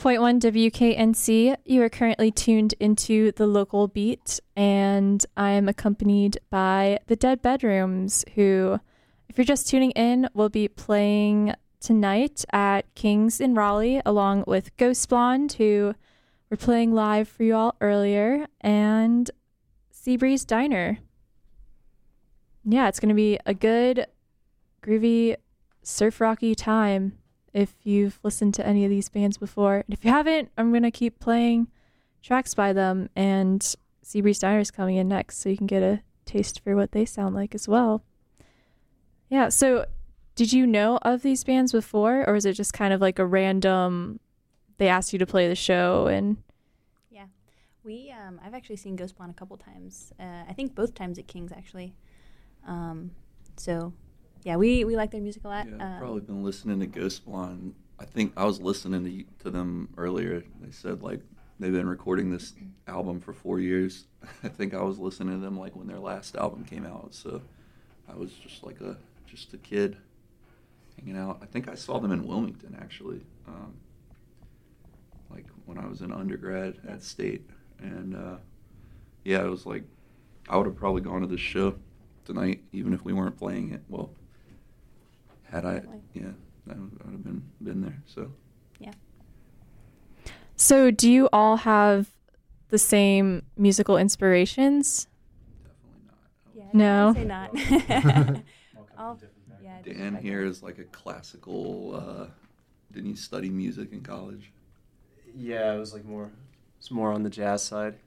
[SPEAKER 2] 100.1 WKNC. You are currently tuned into the local beat, and I'm accompanied by the Dead Bedrooms, who, if you're just tuning in, will be playing tonight at Kings in Raleigh, along with Ghost Blonde, who were playing live for you all earlier, and Seabreeze Diner. Yeah, it's going to be a good, groovy, surf rocky time if you've listened to any of these bands before. And if you haven't, I'm going to keep playing tracks by them. And Seabreeze Diner is coming in next, so you can get a taste for what they sound like as well. Yeah, so did you know of these bands before, or is it just kind of like a random, they asked you to play the show and.
[SPEAKER 8] Yeah, we. Um, I've actually seen Ghost Blonde a couple times. Uh, I think both times at King's actually. Um, so, yeah, we we like their music a lot.
[SPEAKER 9] Yeah, I've
[SPEAKER 8] Um,
[SPEAKER 9] probably been listening to Ghost Blonde. I think I was listening to to them earlier. They said like they've been recording this album for four years. [laughs] I think I was listening to them like when their last album came out. So I was just like a just a kid hanging out. I think I saw them in Wilmington actually, um, like when I was in undergrad at State. And uh, yeah, it was like I would have probably gone to this show tonight even if we weren't playing it. Well, had I, yeah, that would, that would have been been there. So yeah.
[SPEAKER 2] So, do you all have the same musical inspirations?
[SPEAKER 8] Definitely Yeah,
[SPEAKER 2] No.
[SPEAKER 8] Say not. [laughs] I'll- [laughs] yeah,
[SPEAKER 9] Dan here is like a classical. Uh, didn't you study music in college?
[SPEAKER 11] Yeah, it was like more, it's more on the jazz side. [laughs]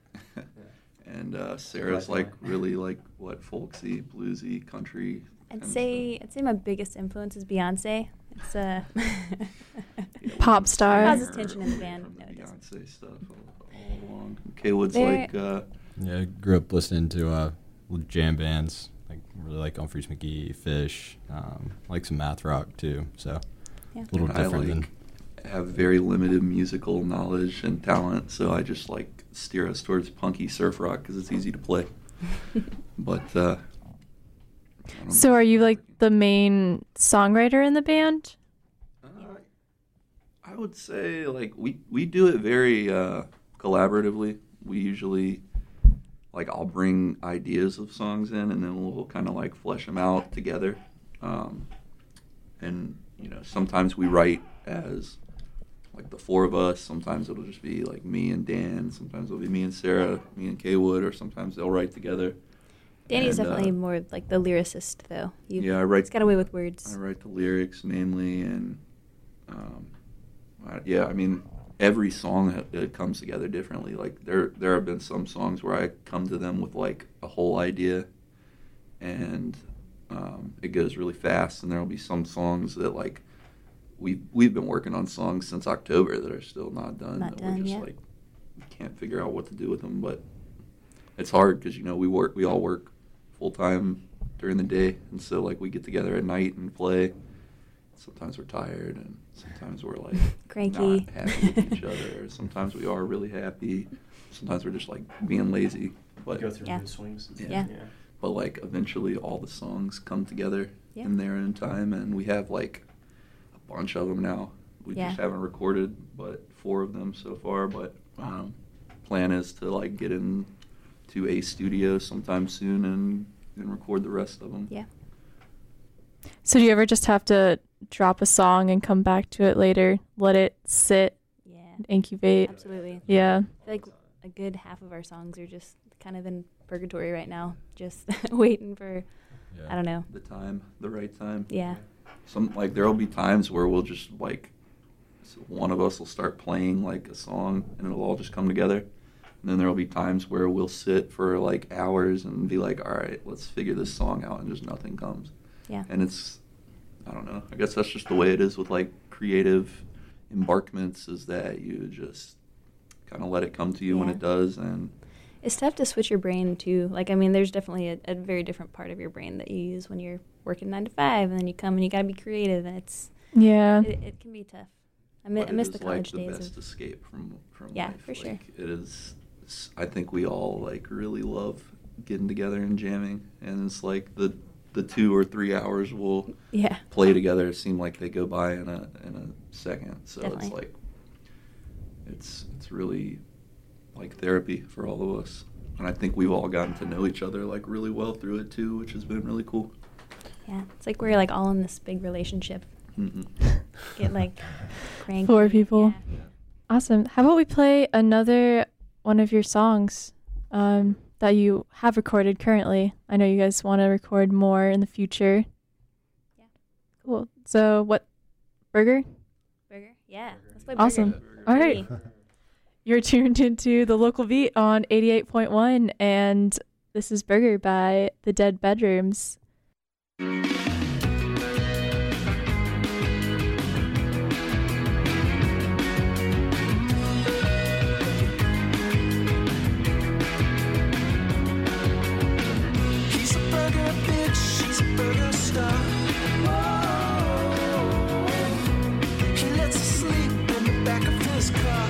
[SPEAKER 9] And uh, Sarah's like really like what folksy, bluesy, country.
[SPEAKER 8] I'd
[SPEAKER 9] kind of
[SPEAKER 8] say I'd say my biggest influence is Beyonce. It's a [laughs]
[SPEAKER 2] Pop star.
[SPEAKER 8] Causes tension in the band.
[SPEAKER 9] From
[SPEAKER 8] No,
[SPEAKER 9] the
[SPEAKER 8] it doesn't.
[SPEAKER 9] Beyonce stuff all, all along. K Wood's
[SPEAKER 8] Very-
[SPEAKER 9] like uh,
[SPEAKER 10] Yeah, I grew up listening to uh, jam bands. Like really like Umphrey's McGee, Phish, um, like some math rock too. So
[SPEAKER 8] Yeah.
[SPEAKER 10] a little
[SPEAKER 9] I
[SPEAKER 10] different than
[SPEAKER 9] like have very limited musical knowledge and talent, so I just like steer us towards punky surf rock because it's easy to play. [laughs] but uh, I don't
[SPEAKER 2] So, are you like the main songwriter in the band?
[SPEAKER 9] Uh, I would say like we we do it very uh, collaboratively. We usually like I'll bring ideas of songs in, and then we'll kind of like flesh them out together. Um, and you know, sometimes we write as like the four of us. Sometimes it'll just be like me and Dan. Sometimes it'll be me and Sarah, me and Kay Wood, or sometimes they'll write together.
[SPEAKER 8] Danny's
[SPEAKER 9] And, uh,
[SPEAKER 8] definitely more like the lyricist, though. You,
[SPEAKER 9] Yeah, I write-
[SPEAKER 8] He's got away with words.
[SPEAKER 9] I write the lyrics mainly, and um, I, yeah, I mean every song it, comes together differently. Like there, there have been some songs where I come to them with like a whole idea, and um, it goes really fast. And there will be some songs that like we we've been working on songs since October that are still not done.
[SPEAKER 8] Not
[SPEAKER 9] that
[SPEAKER 8] done,
[SPEAKER 9] we're just
[SPEAKER 8] yeah.
[SPEAKER 9] like can't figure out what to do with them, but it's hard because you know we work, we all work full time during the day, and so like we get together at night and play. Sometimes we're tired, and sometimes we're like [laughs]
[SPEAKER 8] Cranky.
[SPEAKER 9] not happy with each other. Sometimes we are really happy. Sometimes we're just like being lazy. But
[SPEAKER 11] Go through
[SPEAKER 8] Yeah.
[SPEAKER 11] mood swings. and
[SPEAKER 9] Yeah.
[SPEAKER 8] Yeah.
[SPEAKER 9] but like eventually all the songs come together
[SPEAKER 8] Yeah.
[SPEAKER 9] in their own time, and we have like a bunch of them now. We
[SPEAKER 8] Yeah.
[SPEAKER 9] just haven't recorded, but four of them so far. But um, plan is to like get in to a studio sometime soon and and record the rest of them.
[SPEAKER 8] Yeah.
[SPEAKER 2] So, do you ever just have to drop a song and come back to it later? Let it sit,
[SPEAKER 8] Yeah.
[SPEAKER 2] incubate?
[SPEAKER 8] Absolutely.
[SPEAKER 2] Yeah.
[SPEAKER 8] I feel like a good half of our songs are just kind of in purgatory right now, just [laughs] waiting for I don't know.
[SPEAKER 9] The time, the right time.
[SPEAKER 8] Yeah.
[SPEAKER 9] Some like there'll be times where we'll just like one of us will start playing like a song and it'll all just come together. And then there'll be times where we'll sit for like hours and be like, all right, let's figure this song out, and just nothing comes.
[SPEAKER 8] Yeah.
[SPEAKER 9] And it's, I don't know. I guess that's just the way it is with like creative embarkments. Is that you just kind of let it come to you when it does, and
[SPEAKER 8] It's tough to switch your brain too. Like, I mean, there's definitely a, a very different part of your brain that you use when you're working nine to five, and then you come and you got to be creative, and it's
[SPEAKER 2] Yeah.
[SPEAKER 8] it, it can be tough. I, mi-
[SPEAKER 9] but
[SPEAKER 8] I
[SPEAKER 9] it
[SPEAKER 8] miss
[SPEAKER 9] is,
[SPEAKER 8] the
[SPEAKER 9] like
[SPEAKER 8] college
[SPEAKER 9] the
[SPEAKER 8] days.
[SPEAKER 9] best
[SPEAKER 8] Of,
[SPEAKER 9] escape from from
[SPEAKER 8] Yeah,
[SPEAKER 9] life.
[SPEAKER 8] for sure.
[SPEAKER 9] It is. It's- I think we all like really love getting together and jamming, and it's like the the two or three hours we'll
[SPEAKER 8] Yeah.
[SPEAKER 9] play together seem like they go by in a in a second. So it's like it's it's really like therapy for all of us, and I think we've all gotten to know each other like really well through it too, which has been really cool.
[SPEAKER 8] yeah, it's like we're like all in this big relationship.
[SPEAKER 9] Mhm.
[SPEAKER 8] Get like [laughs] cranky.
[SPEAKER 2] Four people.
[SPEAKER 8] Yeah.
[SPEAKER 2] Awesome. How about we play another one of your songs um, that you have recorded currently? I know you guys want to record more in the future.
[SPEAKER 8] Yeah.
[SPEAKER 2] Cool. So, what? Burger?
[SPEAKER 8] Burger. Yeah. Let's play
[SPEAKER 2] Awesome.
[SPEAKER 8] Burger.
[SPEAKER 2] All right. [laughs] You're tuned into the local beat on 88.1, and this is Burger by The Dead Bedrooms.
[SPEAKER 6] Back of his car.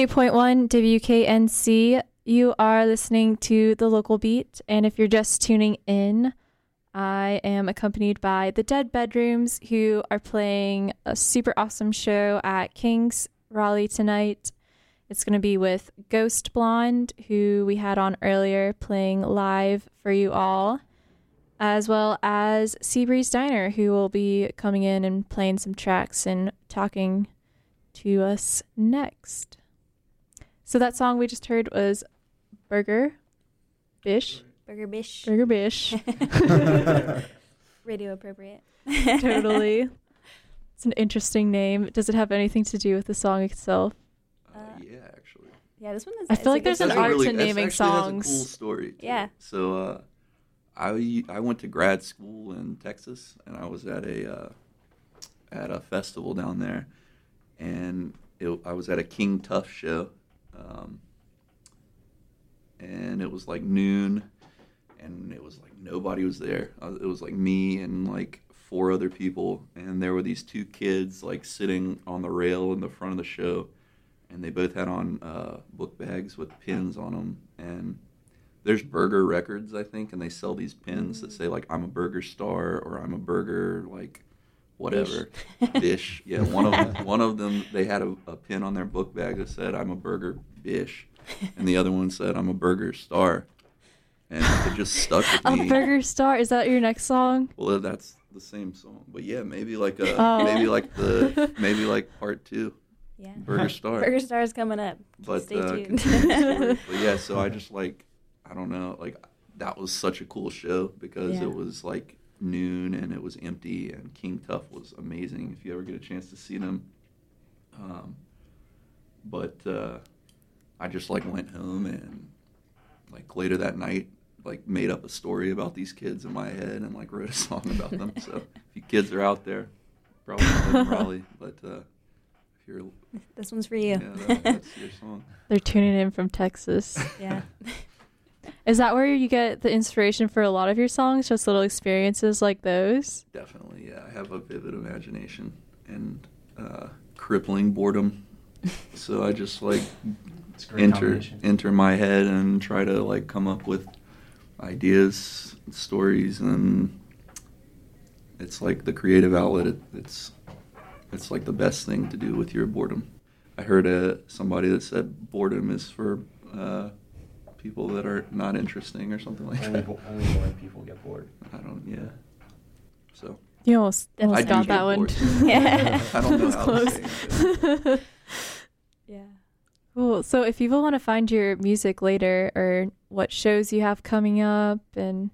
[SPEAKER 2] 88.1 WKNC. You are listening to the local beat, and if you're just tuning in, I am accompanied by the Dead Bedrooms, who are playing a super awesome show at King's Raleigh tonight. It's going to be with Ghost Blonde, who we had on earlier, playing live for you all, as well as Seabreeze Diner, who will be coming in and playing some tracks and talking to us next. So that song we just heard was Burger Bish.
[SPEAKER 8] Burger Bish.
[SPEAKER 2] Burger Bish. [laughs]
[SPEAKER 8] Radio appropriate. [laughs]
[SPEAKER 2] totally. [laughs] It's an interesting name. Does it have anything to do with the song itself?
[SPEAKER 9] Uh, yeah, actually.
[SPEAKER 8] Yeah, this one is.
[SPEAKER 2] I feel like
[SPEAKER 8] it's
[SPEAKER 2] there's an art
[SPEAKER 8] song.
[SPEAKER 2] to
[SPEAKER 9] That's
[SPEAKER 2] naming
[SPEAKER 9] actually has a
[SPEAKER 2] songs.
[SPEAKER 9] cool story. too.
[SPEAKER 8] Yeah.
[SPEAKER 9] So uh, I I went to grad school in Texas, and I was at a uh, at a festival down there, and it, I was at a King Tuff show, um, and it was like noon, and it was like nobody was there. Uh, It was like me and like four other people, and there were these two kids like sitting on the rail in the front of the show, and they both had on uh, book bags with pins on them, and there's burger records i think and they sell these pins that say like i'm a burger star or i'm a burger like whatever bish [laughs] yeah one of them [laughs] one of them they had a, a pin on their book bag that said i'm a burger bish and the other one said i'm a burger star and it just stuck with [laughs]
[SPEAKER 2] A Burger Star. Is that your next song?
[SPEAKER 9] well that's the same song but yeah maybe like a
[SPEAKER 2] Oh.
[SPEAKER 9] maybe like the maybe like part two
[SPEAKER 8] Yeah.
[SPEAKER 9] burger star
[SPEAKER 8] Burger Star is coming up.
[SPEAKER 9] but
[SPEAKER 8] Stay
[SPEAKER 9] uh,
[SPEAKER 8] tuned.
[SPEAKER 9] continue the story. but yeah, so I just like I don't know, like that was such a cool show because
[SPEAKER 8] Yeah.
[SPEAKER 9] it was like noon and it was empty and King Tuff was amazing if you ever get a chance to see them. Um, but uh, I just like went home and like later that night like made up a story about these kids in my head and like wrote a song about them. So if you kids are out there, probably not [laughs] Raleigh, but uh, if you're
[SPEAKER 8] This one's for you.
[SPEAKER 9] yeah, that, that's your song.
[SPEAKER 2] They're tuning in from Texas. [laughs]
[SPEAKER 8] Yeah. [laughs]
[SPEAKER 2] Is that where you get the inspiration for a lot of your songs? Just little experiences like those?
[SPEAKER 9] Definitely, yeah. I have a vivid imagination and uh, crippling boredom. [laughs] so I just like
[SPEAKER 12] It's a great
[SPEAKER 9] enter enter my head and try to like come up with ideas, stories, and it's like the creative outlet. It, it's it's like the best thing to do with your boredom. I heard uh, somebody that said boredom is for uh, people that are not interesting or something like
[SPEAKER 12] Only,
[SPEAKER 9] that.
[SPEAKER 12] bo- only boring people get bored.
[SPEAKER 9] I don't. Yeah. So.
[SPEAKER 2] You almost, almost
[SPEAKER 9] I
[SPEAKER 2] got that one. [laughs]
[SPEAKER 8] Yeah. [laughs]
[SPEAKER 9] I don't know
[SPEAKER 2] That
[SPEAKER 9] how
[SPEAKER 2] was
[SPEAKER 9] to say [laughs]
[SPEAKER 8] yeah.
[SPEAKER 2] Cool. So if people want to find your music later or what shows you have coming up and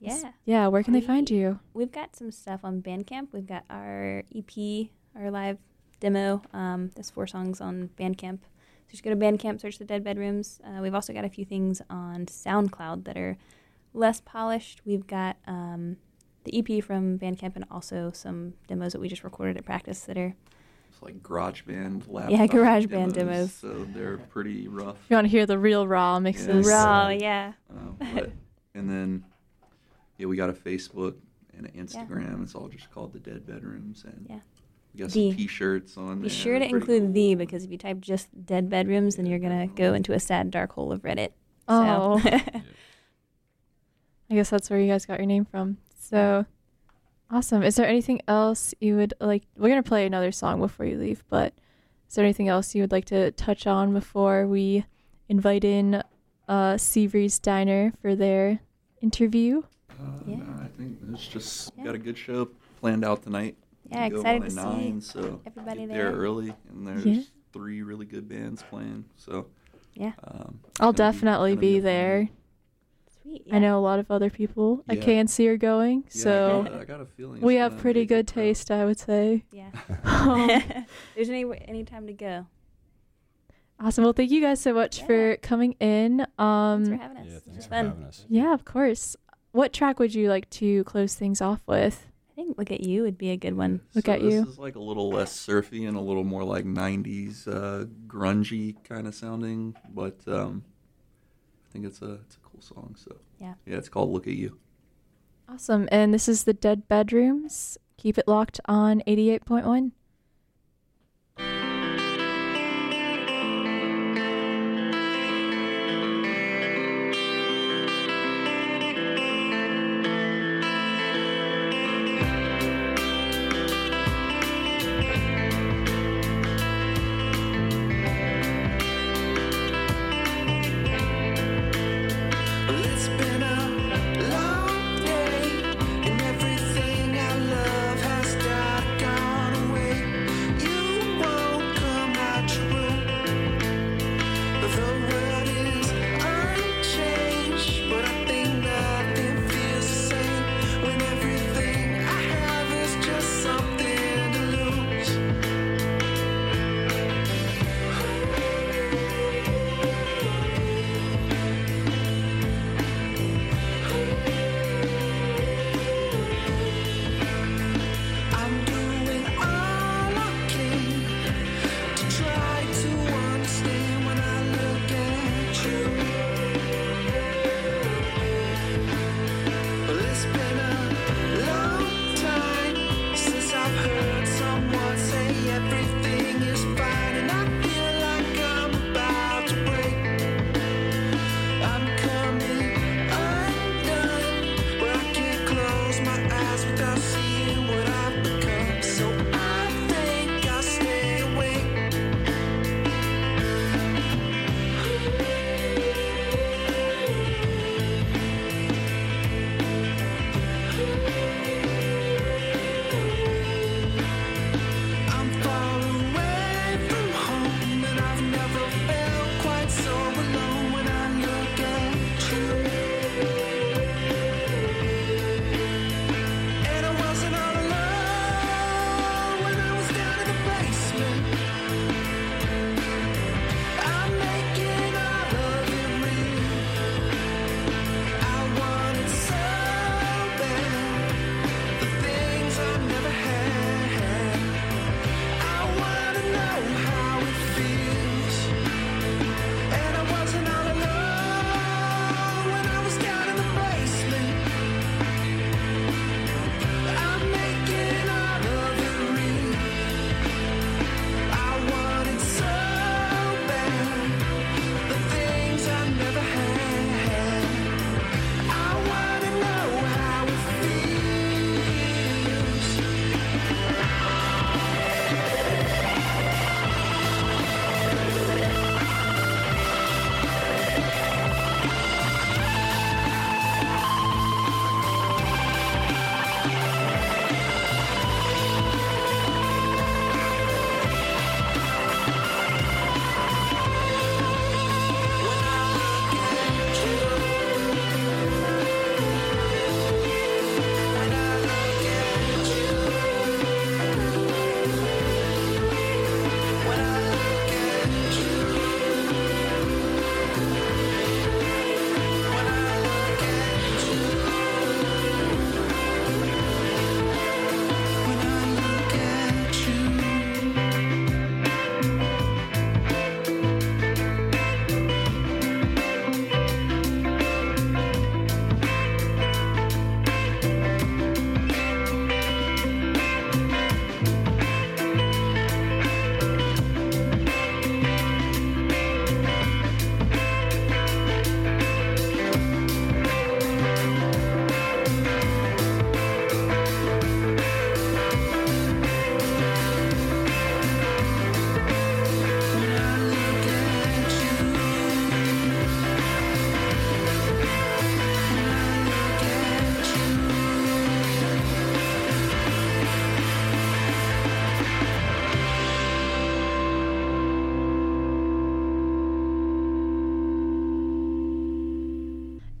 [SPEAKER 8] Yeah.
[SPEAKER 2] yeah, where can they find you?
[SPEAKER 8] We've got some stuff on Bandcamp. We've got our EP, our live demo. Um, there's four songs on Bandcamp. So just go to Bandcamp, search the Dead Bedrooms. Uh, we've also got a few things on SoundCloud that are less polished. We've got um, the EP from Bandcamp and also some demos that we just recorded at practice that are
[SPEAKER 9] It's like GarageBand laptop
[SPEAKER 8] Yeah, GarageBand demos.
[SPEAKER 9] So they're pretty rough.
[SPEAKER 2] You want to hear the real raw mixes,
[SPEAKER 8] raw, yeah.
[SPEAKER 9] Uh, but, and then, yeah, we got a Facebook and an Instagram. It's all just called the Dead Bedrooms, and
[SPEAKER 8] Yeah.
[SPEAKER 9] We got
[SPEAKER 8] The-
[SPEAKER 9] some T-shirts on
[SPEAKER 8] Be
[SPEAKER 9] there.
[SPEAKER 8] sure to
[SPEAKER 9] They're pretty
[SPEAKER 8] include the because if you type just dead bedrooms, then you're gonna go into a sad dark hole of Reddit.
[SPEAKER 2] Oh.
[SPEAKER 8] So [laughs]
[SPEAKER 2] I guess that's where you guys got your name from. So awesome. Is there anything else you would like? We're gonna play another song before you leave, but is there anything else you would like to touch on before we invite in uh, Seabreeze Diner for their interview?
[SPEAKER 9] Uh, no, I think it's just got a good show planned out tonight.
[SPEAKER 8] Yeah, excited
[SPEAKER 9] by
[SPEAKER 8] to see
[SPEAKER 9] nine, so
[SPEAKER 8] everybody
[SPEAKER 9] get
[SPEAKER 8] there.
[SPEAKER 9] there early, and there's
[SPEAKER 2] Yeah.
[SPEAKER 9] three really good bands playing. So
[SPEAKER 8] Yeah.
[SPEAKER 9] um,
[SPEAKER 2] I'll definitely
[SPEAKER 9] be
[SPEAKER 2] be there.
[SPEAKER 8] Sweet. yeah.
[SPEAKER 2] I know a lot of other people at
[SPEAKER 9] Yeah.
[SPEAKER 2] KNC are going,
[SPEAKER 9] Yeah, I
[SPEAKER 2] so
[SPEAKER 9] got a- I got a feeling
[SPEAKER 2] we have pretty good taste, I would say.
[SPEAKER 8] Yeah. [laughs]
[SPEAKER 2] Um, [laughs]
[SPEAKER 8] There's any any time to go.
[SPEAKER 2] Awesome. Well, thank you guys so much for coming in. Um,
[SPEAKER 8] Thanks for having us.
[SPEAKER 10] Yeah, thanks for
[SPEAKER 8] fun.
[SPEAKER 10] having us.
[SPEAKER 2] Yeah, of course. What track would you like to close things off with?
[SPEAKER 8] I think "Look at You" would be a good one.
[SPEAKER 2] Look
[SPEAKER 9] so
[SPEAKER 2] at
[SPEAKER 9] this
[SPEAKER 2] you.
[SPEAKER 9] is like a little less surfy and a little more like '90s uh, grungy kind of sounding, but um, I think it's a it's a cool song. So
[SPEAKER 8] Yeah.
[SPEAKER 9] yeah, it's called "Look at You."
[SPEAKER 2] Awesome. And this is the Dead Bedrooms. Keep it locked on 88.1.
[SPEAKER 6] Well,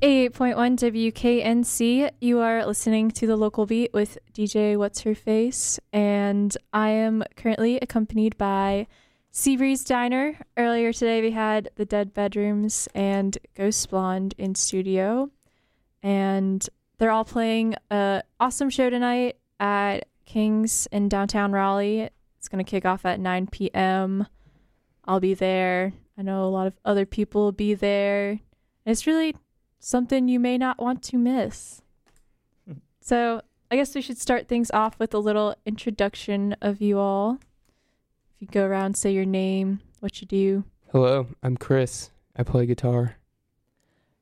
[SPEAKER 2] 88.1 WKNC. You are listening to the local beat with DJ What's Her Face, and I am currently accompanied by Seabreeze Diner. Earlier today, we had the Dead Bedrooms and Ghost Blonde in studio, and they're all playing an awesome show tonight at Kings in downtown Raleigh. It's going to kick off at 9 p.m. I'll be there. I know a lot of other people will be there. It's really something you may not want to miss. [laughs] So, I guess we should start things off with a little introduction of you all. If you go around, say your name, what you do.
[SPEAKER 13] Hello, I'm Chris. I play guitar.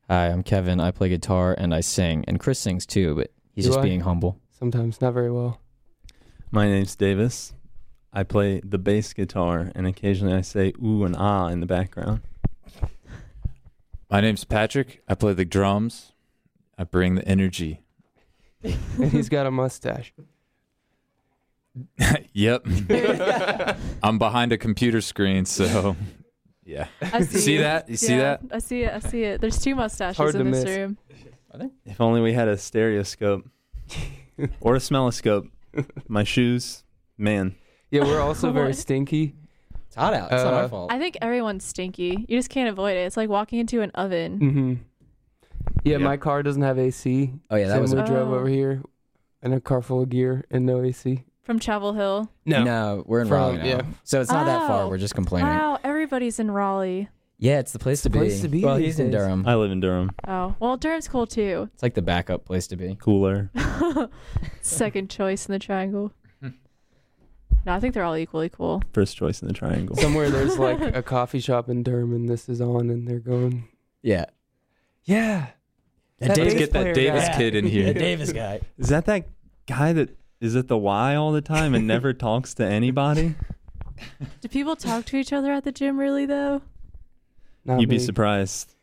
[SPEAKER 14] Hi, I'm Kevin. I play guitar and I sing. And Chris sings too, but he's
[SPEAKER 13] Do
[SPEAKER 14] just
[SPEAKER 13] I?
[SPEAKER 14] being humble.
[SPEAKER 13] Sometimes not very well.
[SPEAKER 15] My name's Davis. I play the bass guitar, and occasionally I say ooh and ah in the background.
[SPEAKER 16] My name's Patrick. I play the drums. I bring the energy.
[SPEAKER 13] and [laughs] he's got a mustache. [laughs]
[SPEAKER 16] yep. [laughs] I'm behind a computer screen, so yeah.
[SPEAKER 2] I see,
[SPEAKER 16] see that? You see that?
[SPEAKER 2] I see it. I see it. There's two mustaches
[SPEAKER 15] Hard
[SPEAKER 2] in this
[SPEAKER 15] miss.
[SPEAKER 2] room.
[SPEAKER 15] If only we had a stereoscope or a smelloscope. My shoes, man.
[SPEAKER 13] Yeah, we're also very stinky.
[SPEAKER 14] It's hot out.
[SPEAKER 13] It's not my fault.
[SPEAKER 2] I think everyone's stinky. You just can't avoid it. It's like walking into an oven.
[SPEAKER 13] Mm-hmm. Yeah, my car doesn't have AC.
[SPEAKER 14] Oh, yeah, that
[SPEAKER 13] Sam
[SPEAKER 14] was
[SPEAKER 13] we
[SPEAKER 14] a-
[SPEAKER 13] drove
[SPEAKER 2] Oh.
[SPEAKER 13] over here in a car full of gear and no AC.
[SPEAKER 2] From Chapel Hill.
[SPEAKER 13] No.
[SPEAKER 14] No, we're in
[SPEAKER 13] From-
[SPEAKER 14] Raleigh now.
[SPEAKER 13] yeah.
[SPEAKER 14] So it's not that far.
[SPEAKER 2] Oh.
[SPEAKER 14] We're just complaining.
[SPEAKER 2] Wow, everybody's in Raleigh.
[SPEAKER 14] Yeah, it's the place
[SPEAKER 13] the
[SPEAKER 14] to be.
[SPEAKER 13] place to be
[SPEAKER 14] Well,
[SPEAKER 13] these
[SPEAKER 14] he's in
[SPEAKER 13] days.
[SPEAKER 14] Durham.
[SPEAKER 15] I live in Durham.
[SPEAKER 2] Oh, well, Durham's cool too.
[SPEAKER 14] It's like the backup place to be.
[SPEAKER 15] Cooler. [laughs] [laughs]
[SPEAKER 2] Second choice in the triangle. No, I think they're all equally cool.
[SPEAKER 15] First choice in the triangle.
[SPEAKER 13] Somewhere there's like [laughs] a coffee shop in Durham and this is on and they're going,
[SPEAKER 14] Yeah.
[SPEAKER 13] yeah.
[SPEAKER 14] That
[SPEAKER 16] Let's
[SPEAKER 14] Davis
[SPEAKER 16] get that Davis
[SPEAKER 14] guy.
[SPEAKER 16] kid in here. [laughs]
[SPEAKER 14] The [laughs] Davis guy.
[SPEAKER 15] Is that that guy that is at the Y all the time and never talks to anybody?
[SPEAKER 2] Do people talk to each other at the gym really though?
[SPEAKER 13] Not
[SPEAKER 15] You'd be surprised.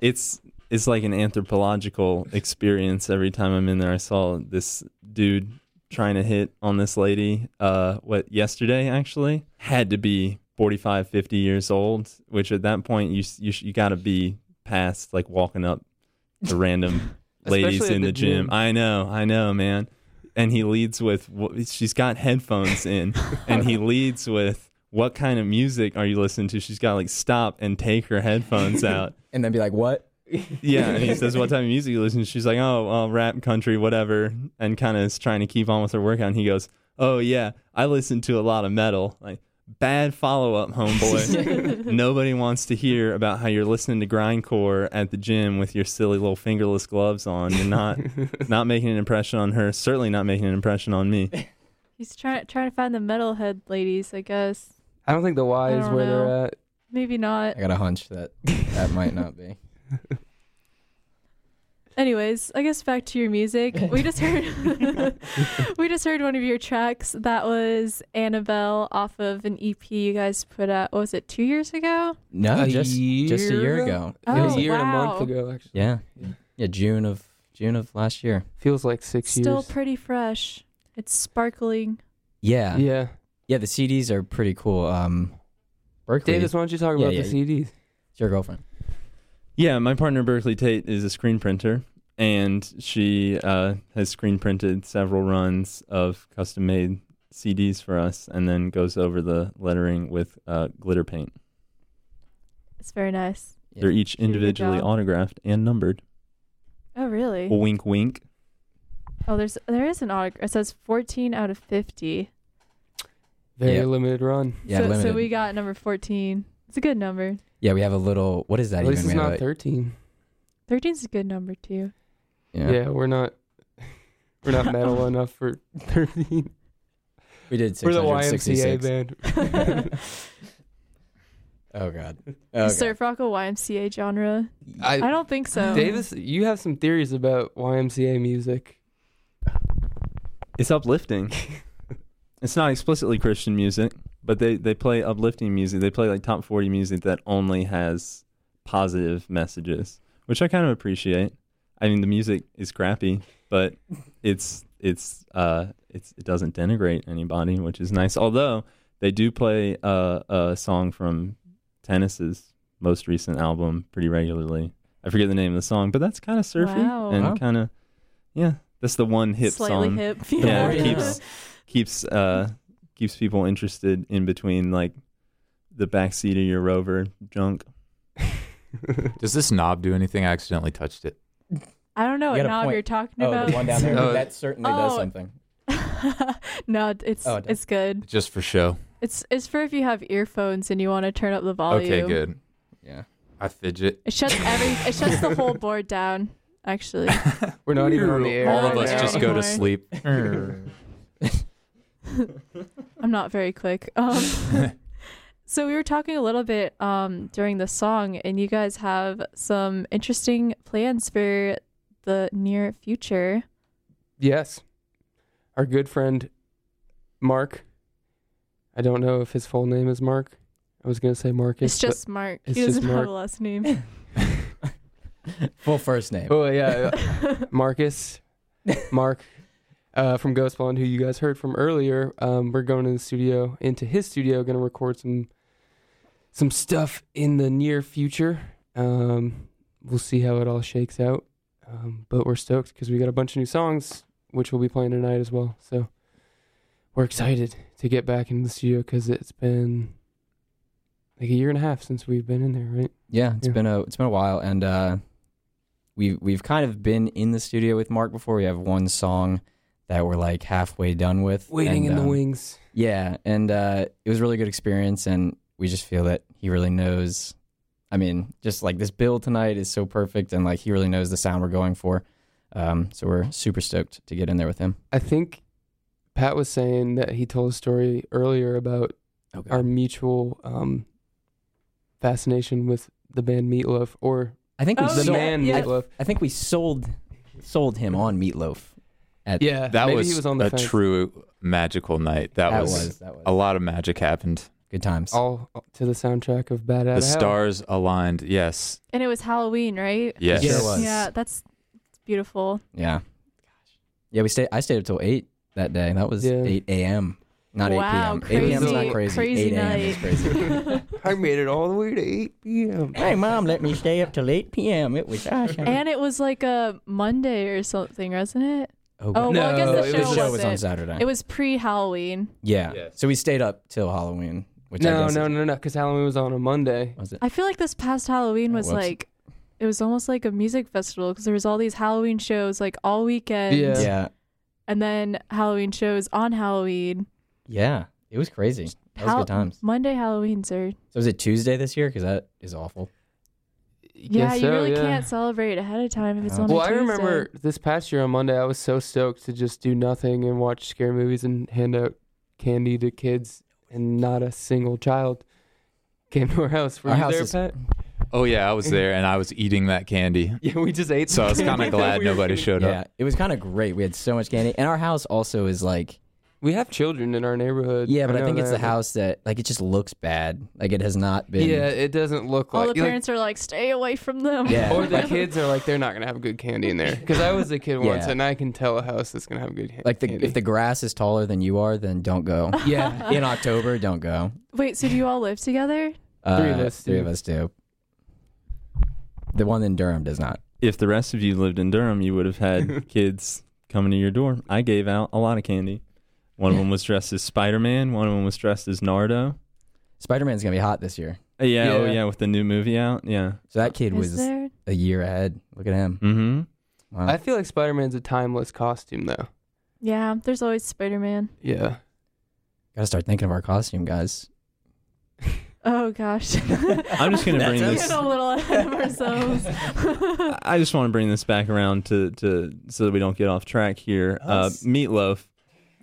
[SPEAKER 15] It's it's like an anthropological experience every time I'm in there. I saw this dude trying to hit on this lady uh what yesterday actually had to be 45 50 years old which at that point you you, sh- you got to be past like walking up to random [laughs] ladies in
[SPEAKER 13] the
[SPEAKER 15] the gym.
[SPEAKER 13] gym.
[SPEAKER 15] I know, I know, man. And he leads with wh- she's got headphones in [laughs] and he leads with what kind of music are you listening to? She's got like stop and take her headphones [laughs] out.
[SPEAKER 14] And then be like, what?
[SPEAKER 15] Yeah, and he says, "What type of music you listen to?" She's like, "Oh, uh, rap, country, whatever," and kind of is trying to keep on with her workout. And he goes, "Oh yeah, I listen to a lot of metal." Like bad follow up, homeboy. [laughs] Nobody wants to hear about how you're listening to grindcore at the gym with your silly little fingerless gloves on. You're not [laughs] not making an impression on her. Certainly not making an impression on me.
[SPEAKER 2] He's trying trying to find the metalhead ladies, I guess.
[SPEAKER 13] I don't think the Y is where
[SPEAKER 2] know.
[SPEAKER 13] they're at.
[SPEAKER 2] Maybe not.
[SPEAKER 14] I got a hunch that that might not be. [laughs] [laughs]
[SPEAKER 2] Anyways, I guess back to your music. [laughs] We just heard [laughs] we just heard one of your tracks. That was Annabelle off of an EP you guys put out. What was it two years ago?
[SPEAKER 14] No,
[SPEAKER 13] A
[SPEAKER 14] just just a year ago.
[SPEAKER 2] Oh,
[SPEAKER 13] a year and a month ago, actually.
[SPEAKER 14] Yeah. Yeah, June of June of last year.
[SPEAKER 13] Feels like six
[SPEAKER 2] Still
[SPEAKER 13] years.
[SPEAKER 2] Still pretty fresh. It's sparkling.
[SPEAKER 14] Yeah.
[SPEAKER 13] yeah.
[SPEAKER 14] Yeah, the CDs are pretty cool. Um Berkeley.
[SPEAKER 13] Davis, why don't you talk
[SPEAKER 14] Yeah,
[SPEAKER 13] about
[SPEAKER 14] yeah,
[SPEAKER 13] the CDs?
[SPEAKER 14] It's your girlfriend.
[SPEAKER 15] Yeah, my partner Berkeley Tate is a screen printer, and she uh, has screen printed several runs of custom made CDs for us, and then goes over the lettering with uh, glitter paint.
[SPEAKER 2] It's very nice.
[SPEAKER 15] They're each
[SPEAKER 2] She did a good
[SPEAKER 15] individually autographed and numbered.
[SPEAKER 2] Oh really?
[SPEAKER 15] Wink, wink.
[SPEAKER 2] Oh, there's there is an autograph. It says 14 out of 50.
[SPEAKER 13] Very
[SPEAKER 14] Yeah.
[SPEAKER 13] limited run.
[SPEAKER 14] Yeah,
[SPEAKER 2] so, so we got number 14. It's a good number.
[SPEAKER 14] Yeah, we have a little what is that
[SPEAKER 13] At least
[SPEAKER 14] even?
[SPEAKER 13] it's not
[SPEAKER 14] a-
[SPEAKER 13] 13.
[SPEAKER 2] 13 is a good number too.
[SPEAKER 14] yeah.
[SPEAKER 13] Yeah. we're not [laughs] we're not metal [laughs] enough for 13.
[SPEAKER 14] We did
[SPEAKER 13] We're the YMCA band. [laughs]
[SPEAKER 14] Oh god.
[SPEAKER 2] Is
[SPEAKER 14] Oh,
[SPEAKER 2] surf rock a YMCA genre?
[SPEAKER 13] I,
[SPEAKER 2] I don't think so.
[SPEAKER 13] Davis, you have some theories about YMCA music.
[SPEAKER 15] It's uplifting. it's not explicitly Christian music, but they, they play uplifting music. They play like top 40 music that only has positive messages, which I kind of appreciate. I mean, the music is crappy, but [laughs] it's it's uh it's it doesn't denigrate anybody, which is nice. Although they do play uh, a song from Tennis's most recent album pretty regularly. I forget the name of the song, but that's kind of surfy
[SPEAKER 2] Wow.
[SPEAKER 15] and
[SPEAKER 2] Wow.
[SPEAKER 15] kind of yeah. That's the one hip
[SPEAKER 2] Slightly
[SPEAKER 15] song.
[SPEAKER 2] hip.
[SPEAKER 15] Yeah, [laughs]
[SPEAKER 2] Yeah.
[SPEAKER 15] keeps keeps uh keeps people interested in between like the backseat of your Rover junk. [laughs]
[SPEAKER 16] Does this knob do anything? I accidentally touched it.
[SPEAKER 2] I don't know
[SPEAKER 14] You
[SPEAKER 2] what
[SPEAKER 14] got a
[SPEAKER 2] knob
[SPEAKER 14] point.
[SPEAKER 2] you're talking
[SPEAKER 14] Oh,
[SPEAKER 2] about.
[SPEAKER 14] the one down there. [laughs]
[SPEAKER 16] Oh.
[SPEAKER 14] that certainly does
[SPEAKER 2] Oh.
[SPEAKER 14] something. [laughs]
[SPEAKER 2] no, it's
[SPEAKER 14] Oh, it does.
[SPEAKER 2] it's good.
[SPEAKER 16] Just for show.
[SPEAKER 2] It's it's for if you have earphones and you want to turn up the volume.
[SPEAKER 16] Okay, good.
[SPEAKER 14] Yeah.
[SPEAKER 16] I fidget.
[SPEAKER 2] It shuts every it shuts the whole board down. Actually,
[SPEAKER 13] We're not even on the air.
[SPEAKER 16] All of
[SPEAKER 2] We're
[SPEAKER 16] us
[SPEAKER 2] not
[SPEAKER 16] just go to
[SPEAKER 2] anymore.
[SPEAKER 16] sleep.
[SPEAKER 2] I'm not very quick. [laughs] Um, so we were talking a little bit um, during the song, and you guys have some interesting plans for the near future.
[SPEAKER 13] Yes. Our good friend Mark. I don't know if his full name is Mark. I was gonna say Marcus.
[SPEAKER 2] It's just Mark.
[SPEAKER 13] it's
[SPEAKER 2] he doesn't
[SPEAKER 13] just
[SPEAKER 2] have a last name. [laughs]
[SPEAKER 14] Full first name.
[SPEAKER 13] Oh yeah, [laughs] Marcus, Mark, uh, from Ghost Blonde, who you guys heard from earlier. Um, we're going to the studio, into his studio, going to record some, some stuff in the near future. Um, we'll see how it all shakes out, um, but we're stoked because we got a bunch of new songs, which we'll be playing tonight as well. So we're excited to get back into the studio because it's been like a year and a half since we've been in there, right?
[SPEAKER 14] Yeah, it's
[SPEAKER 13] Yeah.
[SPEAKER 14] been a it's been a while, and uh, we've we've kind of been in the studio with Mark before. We have one song that we're like halfway done with,
[SPEAKER 13] Waiting
[SPEAKER 14] and,
[SPEAKER 13] in the
[SPEAKER 14] um,
[SPEAKER 13] wings.
[SPEAKER 14] Yeah, and uh, it was a really good experience, and we just feel that he really knows. I mean, just like this build tonight is so perfect, and like he really knows the sound we're going for. Um, so we're super stoked to get in there with him.
[SPEAKER 13] I think Pat was saying that he told a story earlier about
[SPEAKER 14] Okay.
[SPEAKER 13] our mutual um, fascination with the band Meatloaf, or
[SPEAKER 14] I think we
[SPEAKER 2] Oh,
[SPEAKER 13] the
[SPEAKER 14] sold,
[SPEAKER 13] man
[SPEAKER 2] yeah.
[SPEAKER 13] Meatloaf.
[SPEAKER 14] I think we sold sold him on Meatloaf. At,
[SPEAKER 13] Yeah,
[SPEAKER 16] That
[SPEAKER 13] maybe
[SPEAKER 16] was,
[SPEAKER 13] he was on the
[SPEAKER 16] a
[SPEAKER 13] fence.
[SPEAKER 16] true magical night. That,
[SPEAKER 14] That
[SPEAKER 16] was,
[SPEAKER 14] was- that was.
[SPEAKER 16] a lot of magic happened.
[SPEAKER 14] good times.
[SPEAKER 13] all uh, to the soundtrack of Bat Out
[SPEAKER 16] The
[SPEAKER 13] of Hell.
[SPEAKER 16] stars aligned. Yes.
[SPEAKER 2] And it was Halloween, right?
[SPEAKER 16] Yes.
[SPEAKER 14] Sure was.
[SPEAKER 2] Yeah, that's it's beautiful.
[SPEAKER 14] Yeah. Gosh. Yeah, we stayed. I stayed up till eight that day. That was
[SPEAKER 13] Yeah.
[SPEAKER 14] eight a.m. Not
[SPEAKER 2] wow,
[SPEAKER 14] eight p.m. Eight p.m. is not
[SPEAKER 2] crazy-
[SPEAKER 14] crazy.
[SPEAKER 2] crazy
[SPEAKER 14] eight a.m. is
[SPEAKER 2] night.
[SPEAKER 14] crazy. [laughs]
[SPEAKER 13] I made it all the way to 8 p.m.
[SPEAKER 14] hey, mom, let me stay up till eight p.m. It was awesome.
[SPEAKER 2] and it was like a Monday or something, wasn't it?
[SPEAKER 14] Oh,
[SPEAKER 2] Oh, well, I guess
[SPEAKER 13] No,
[SPEAKER 2] the show,
[SPEAKER 13] was-
[SPEAKER 14] the show was
[SPEAKER 2] wasn't.
[SPEAKER 14] on Saturday.
[SPEAKER 2] It was pre-Halloween.
[SPEAKER 14] yeah.
[SPEAKER 16] Yes.
[SPEAKER 14] So we stayed up till Halloween, which I
[SPEAKER 13] No,
[SPEAKER 14] guess
[SPEAKER 13] no,
[SPEAKER 14] is-
[SPEAKER 13] no, no, because Halloween was on a Monday.
[SPEAKER 14] was it?
[SPEAKER 2] I feel like this past Halloween
[SPEAKER 14] Oh,
[SPEAKER 2] was
[SPEAKER 14] whoops.
[SPEAKER 2] like, it was almost like a music festival because there was all these Halloween shows like all weekend.
[SPEAKER 13] Yeah.
[SPEAKER 14] Yeah,
[SPEAKER 2] And then Halloween shows on Halloween.
[SPEAKER 14] yeah. It was crazy. That was
[SPEAKER 2] Hal-
[SPEAKER 14] good times.
[SPEAKER 2] Monday Halloweens are.
[SPEAKER 14] So was it Tuesday this year? Because that is awful.
[SPEAKER 2] Yeah,
[SPEAKER 13] Guess
[SPEAKER 2] you
[SPEAKER 13] so,
[SPEAKER 2] really
[SPEAKER 13] yeah.
[SPEAKER 2] can't celebrate ahead of time if it's
[SPEAKER 14] No.
[SPEAKER 2] on a
[SPEAKER 13] Well, I remember this past year on Monday, I was so stoked to just do nothing and watch scary movies and hand out candy to kids, and not a single child came to our house. Were
[SPEAKER 14] Our
[SPEAKER 13] you
[SPEAKER 14] house
[SPEAKER 13] there,
[SPEAKER 14] is-
[SPEAKER 13] Pat?
[SPEAKER 16] Oh yeah, I was there and I was eating that candy. [laughs]
[SPEAKER 13] Yeah, we just ate.
[SPEAKER 16] So I was kind of glad [laughs] nobody showed up.
[SPEAKER 14] Yeah, it was kind of great. We had so much candy, and our house also is like
[SPEAKER 13] We have children in our neighborhood.
[SPEAKER 14] yeah, but I,
[SPEAKER 13] know
[SPEAKER 14] think it's the
[SPEAKER 13] that.
[SPEAKER 14] house that like it just looks bad. Like it has not been.
[SPEAKER 13] Yeah, it doesn't look like
[SPEAKER 2] all
[SPEAKER 13] like.
[SPEAKER 2] the
[SPEAKER 13] like-
[SPEAKER 2] parents are like, stay away from them.
[SPEAKER 14] Yeah.
[SPEAKER 13] or the [laughs] kids are like, they're not gonna have good candy in there. [laughs] Because I was a kid once,
[SPEAKER 14] Yeah.
[SPEAKER 13] and I can tell a house that's gonna have good ca-
[SPEAKER 14] Like the,
[SPEAKER 13] candy.
[SPEAKER 14] if the grass is taller than you are, then don't go. [laughs]
[SPEAKER 13] yeah,
[SPEAKER 14] In October, don't go.
[SPEAKER 2] Wait, so do you all live together?
[SPEAKER 14] Uh,
[SPEAKER 13] Three of us
[SPEAKER 14] Three
[SPEAKER 13] do.
[SPEAKER 14] of us do. The one in Durham does not.
[SPEAKER 15] If the rest of you lived in Durham, you would have had kids coming to your door. I gave out a lot of candy. One of them was dressed as Spider Man. One of them was dressed as Nardo.
[SPEAKER 14] Spider Man's gonna be hot this year.
[SPEAKER 15] Uh, yeah, oh
[SPEAKER 13] Yeah.
[SPEAKER 15] yeah, with the new movie out. Yeah.
[SPEAKER 14] So that kid
[SPEAKER 2] Is
[SPEAKER 14] was
[SPEAKER 2] there?
[SPEAKER 14] a year ahead. Look at him.
[SPEAKER 15] Mm-hmm.
[SPEAKER 14] Wow.
[SPEAKER 13] I feel like Spider Man's a timeless costume, though.
[SPEAKER 2] Yeah, there's always Spider Man.
[SPEAKER 13] Yeah.
[SPEAKER 14] Gotta start thinking of our costume, guys. [laughs]
[SPEAKER 2] Oh gosh. [laughs]
[SPEAKER 15] I'm just gonna bring this.
[SPEAKER 2] a little ahead of ourselves.
[SPEAKER 15] I [laughs] I just want to bring this back around to, to so that we don't get off track here. Uh,
[SPEAKER 14] Us.
[SPEAKER 15] meatloaf.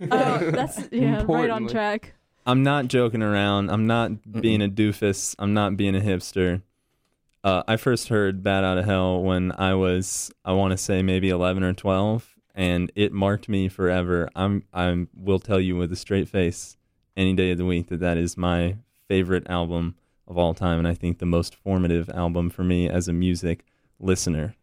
[SPEAKER 2] Oh, that's yeah, right on
[SPEAKER 13] Importantly.
[SPEAKER 2] track.
[SPEAKER 15] I'm not joking around. I'm not being a doofus. I'm not being a hipster. Uh, I first heard "Bat Out of Hell" when I was, I want to say maybe 11 or 12, and it marked me forever. I'm, I will tell you with a straight face, any day of the week, that that is my favorite album of all time, and I think the most formative album for me as a music listener.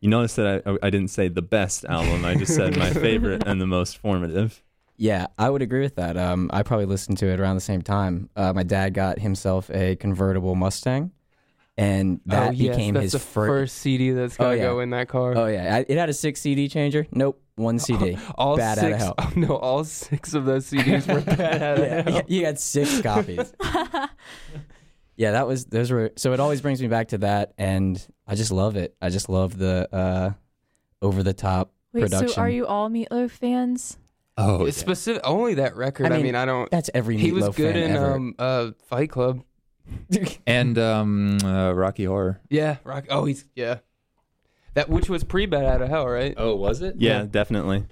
[SPEAKER 15] You notice that I, I didn't say the best album. I just said my [laughs] favorite and the most formative.
[SPEAKER 14] Yeah, I would agree with that. Um, I probably listened to it around the same time. Uh, my dad got himself a convertible Mustang, and that
[SPEAKER 13] oh, yes,
[SPEAKER 14] became
[SPEAKER 13] that's
[SPEAKER 14] his
[SPEAKER 13] the
[SPEAKER 14] fir-
[SPEAKER 13] first CD that's
[SPEAKER 14] Oh,
[SPEAKER 13] gonna
[SPEAKER 14] yeah.
[SPEAKER 13] go in that car.
[SPEAKER 14] Oh yeah, I, it had a six CD changer. Nope, one [laughs] CD.
[SPEAKER 13] all
[SPEAKER 14] Bad
[SPEAKER 13] six,
[SPEAKER 14] out of hell.
[SPEAKER 13] Oh, [laughs] no, all six of those CDs were bat out of [laughs]
[SPEAKER 14] yeah,
[SPEAKER 13] hell.
[SPEAKER 14] you had six copies. yeah, that was those were so it always brings me back to that, and I just love it. I just love the uh, over the top
[SPEAKER 2] Wait,
[SPEAKER 14] production.
[SPEAKER 2] so are you all Meatloaf fans?
[SPEAKER 16] Oh,
[SPEAKER 13] it's specific. Only that record. I
[SPEAKER 14] I
[SPEAKER 13] mean,
[SPEAKER 14] mean,
[SPEAKER 13] I don't.
[SPEAKER 14] that's every
[SPEAKER 13] He was
[SPEAKER 14] Meatloaf
[SPEAKER 13] good
[SPEAKER 14] fan
[SPEAKER 13] in
[SPEAKER 14] ever.
[SPEAKER 13] um uh Fight Club. [laughs]
[SPEAKER 16] and um, uh, Rocky Horror.
[SPEAKER 13] Yeah, rock. Oh, he's yeah. That which was pre Bat Out of Hell, right?
[SPEAKER 3] Oh, was it?
[SPEAKER 15] Yeah, definitely.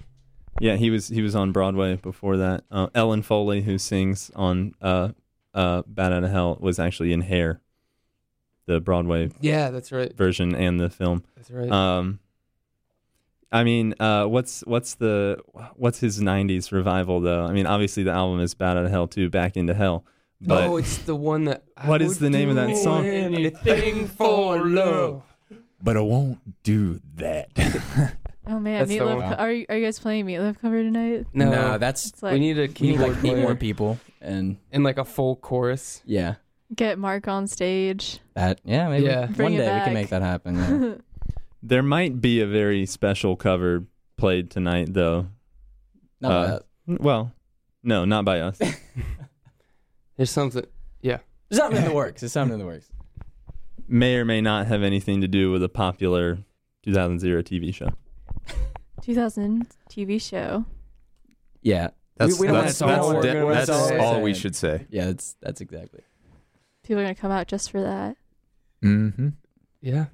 [SPEAKER 15] Yeah, he was he was on Broadway before that. Uh, Ellen Foley, who sings on uh, uh, "Bat Out of Hell," was actually in Hair, the Broadway
[SPEAKER 13] Yeah, that's right.
[SPEAKER 15] version and the film.
[SPEAKER 13] That's right.
[SPEAKER 15] Um, I mean, uh, what's what's the what's his '90s revival though? I mean, obviously the album is "Bat Out of Hell" too, "Back into Hell." But
[SPEAKER 13] oh, it's the one that. I [laughs]
[SPEAKER 15] What is
[SPEAKER 13] would
[SPEAKER 15] the name of that song?
[SPEAKER 13] Anything [laughs] for love.
[SPEAKER 16] But I won't do that. [laughs]
[SPEAKER 2] Oh man,
[SPEAKER 13] That's
[SPEAKER 2] Meatloaf. Co- are you, are you guys playing Meatloaf cover tonight?
[SPEAKER 13] No,
[SPEAKER 14] No, that's
[SPEAKER 2] like
[SPEAKER 13] we need a
[SPEAKER 14] we need
[SPEAKER 13] keyboard
[SPEAKER 14] like eight more people, and
[SPEAKER 13] and like a full chorus.
[SPEAKER 14] yeah,
[SPEAKER 2] get Mark on stage.
[SPEAKER 14] that yeah maybe
[SPEAKER 13] Yeah.
[SPEAKER 14] One
[SPEAKER 2] it
[SPEAKER 14] day we can make that happen. Yeah.
[SPEAKER 15] There might be a very special cover played tonight, though.
[SPEAKER 14] Not
[SPEAKER 15] Uh,
[SPEAKER 14] bad.
[SPEAKER 15] Well, no, not by us. [laughs]
[SPEAKER 13] There's something. Yeah.
[SPEAKER 14] There's something in the works. There's something in the works.
[SPEAKER 15] may or may not have anything to do with a popular 2000 TV show.
[SPEAKER 2] 2000 TV show.
[SPEAKER 14] Yeah,
[SPEAKER 16] That's,
[SPEAKER 14] we don't
[SPEAKER 16] that's, that's,
[SPEAKER 14] don't
[SPEAKER 16] de-
[SPEAKER 14] we're
[SPEAKER 16] that's
[SPEAKER 14] saying-
[SPEAKER 16] all we should say.
[SPEAKER 14] yeah, that's that's exactly.
[SPEAKER 2] People are gonna come out just for that.
[SPEAKER 16] Mm-hmm.
[SPEAKER 13] Yeah.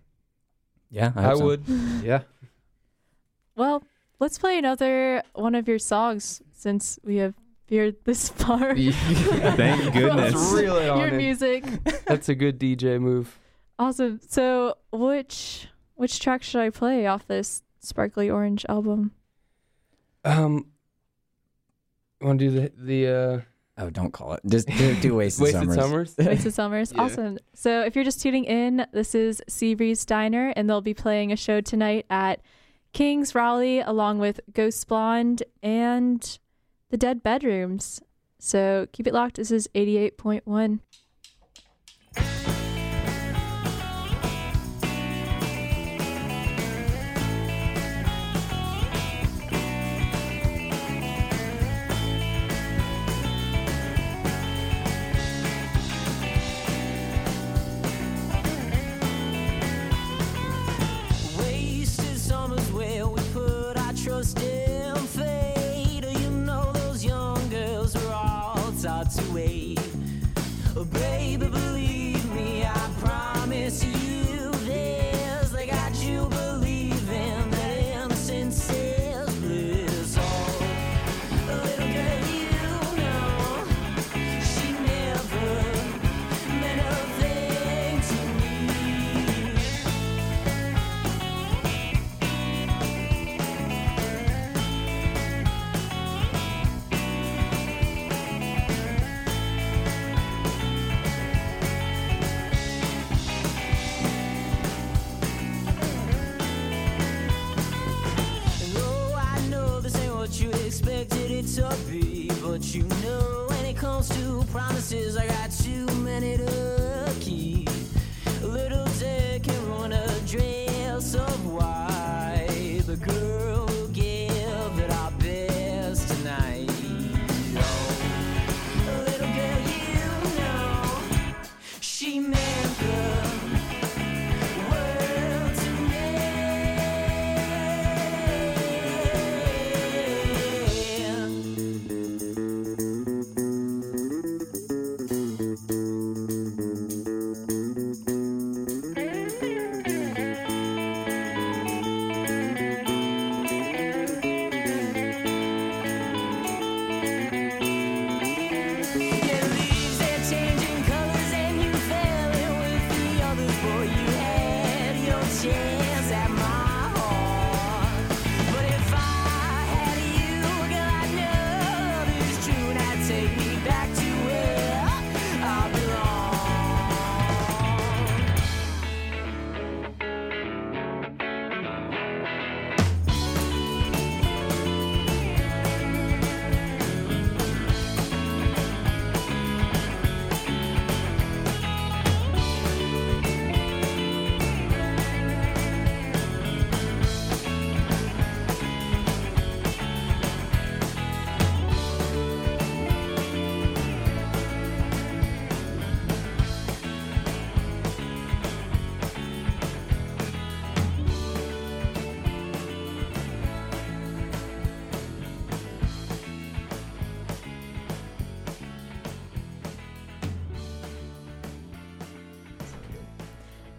[SPEAKER 14] Yeah, I,
[SPEAKER 13] I,
[SPEAKER 14] so.
[SPEAKER 13] would.
[SPEAKER 3] Yeah.
[SPEAKER 2] Well, let's play another one of your songs since we have veered this [laughs] far. [laughs]
[SPEAKER 15] Thank [laughs] goodness.
[SPEAKER 13] Let's reel on
[SPEAKER 2] Your
[SPEAKER 13] in.
[SPEAKER 2] music.
[SPEAKER 13] That's a good DJ move.
[SPEAKER 2] Awesome. So, which which track should I play off this Sparkly Orange album?
[SPEAKER 13] Um, want to do the the uh,
[SPEAKER 14] Oh, don't call it. Just do, do [laughs] wasted,
[SPEAKER 13] Wasted
[SPEAKER 14] summers.
[SPEAKER 13] Summers? [laughs]
[SPEAKER 2] Wasted Summers.
[SPEAKER 13] Yeah.
[SPEAKER 2] Awesome. So if you're just tuning in, this is Seabreeze Diner, and they'll be playing a show tonight at King's Raleigh along with Ghost Blonde and the Dead Bedrooms. So keep it locked. This is 88.1.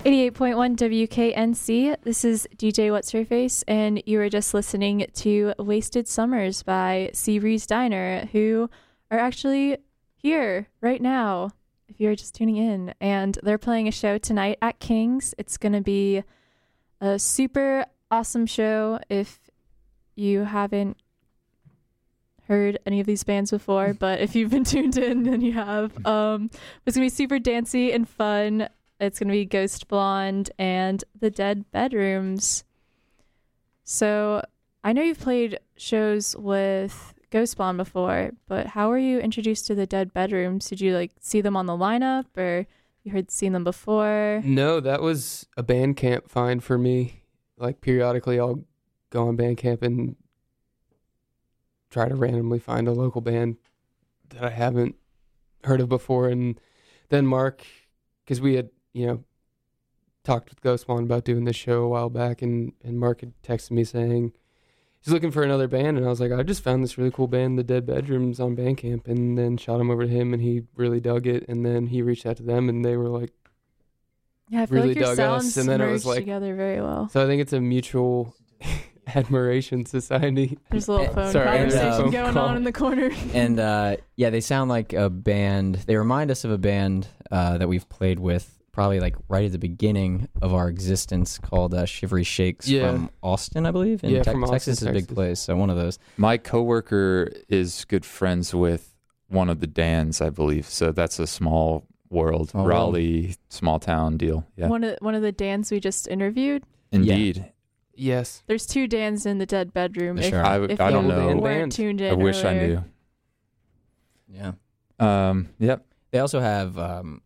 [SPEAKER 2] 88.1 WKNC. This is DJ What's Her Face, and you were just listening to Wasted Summers by Seabreeze Diner, who are actually here right now, if you're just tuning in. And they're playing a show tonight at King's. It's going to be a super awesome show if you haven't heard any of these bands before, but if you've been [laughs] tuned in, then you have. Um, it's gonna be super dancey and fun. It's gonna be Ghost Blonde and the Dead Bedrooms. So I know you've played shows with Ghost Blonde before, but how were you introduced to the Dead Bedrooms? Did you like see them on the lineup, or you heard seen them before?
[SPEAKER 13] No, that was a Bandcamp find for me. Like periodically, I'll go on Bandcamp and try to randomly find a local band that I haven't heard of before, and then Mark, because we had you know talked with Ghost Blonde about doing this show a while back, and and Mark had texted me saying he's looking for another band, and I was like, I just found this really cool band, The Dead Bedrooms, on Bandcamp, and then shot him over to him, and he really dug it, and then he reached out to them, and they were like.
[SPEAKER 2] Yeah, I feel
[SPEAKER 13] really
[SPEAKER 2] like your
[SPEAKER 13] dug
[SPEAKER 2] sounds
[SPEAKER 13] us, and then it was like
[SPEAKER 2] together very well.
[SPEAKER 13] so I think it's a mutual [laughs] admiration society.
[SPEAKER 2] There's a little phone
[SPEAKER 13] Sorry, there's a
[SPEAKER 2] conversation going
[SPEAKER 13] call.
[SPEAKER 2] on in the corner.
[SPEAKER 14] and uh, yeah, they sound like a band. They remind us of a band uh, that we've played with probably like right at the beginning of our existence called uh, Shivery Shakes
[SPEAKER 16] Yeah.
[SPEAKER 14] from Austin, I believe. In
[SPEAKER 16] Yeah,
[SPEAKER 14] Tex-
[SPEAKER 16] from Austin,
[SPEAKER 14] Texas is a big
[SPEAKER 16] Texas.
[SPEAKER 14] place. So one of those.
[SPEAKER 16] My coworker is good friends with one of the Dans, I believe. So that's a small world,
[SPEAKER 14] Small world.
[SPEAKER 16] Raleigh, small town deal. Yeah,
[SPEAKER 2] One of one of the Dans we just interviewed.
[SPEAKER 16] indeed.
[SPEAKER 13] Yes.
[SPEAKER 2] There's two Dans in the dead bedroom. If,
[SPEAKER 16] Sure.
[SPEAKER 2] If
[SPEAKER 16] I don't know.
[SPEAKER 2] weren't tuned in
[SPEAKER 16] I wish I knew.
[SPEAKER 14] Yeah.
[SPEAKER 16] Um. Yep.
[SPEAKER 14] They also have um,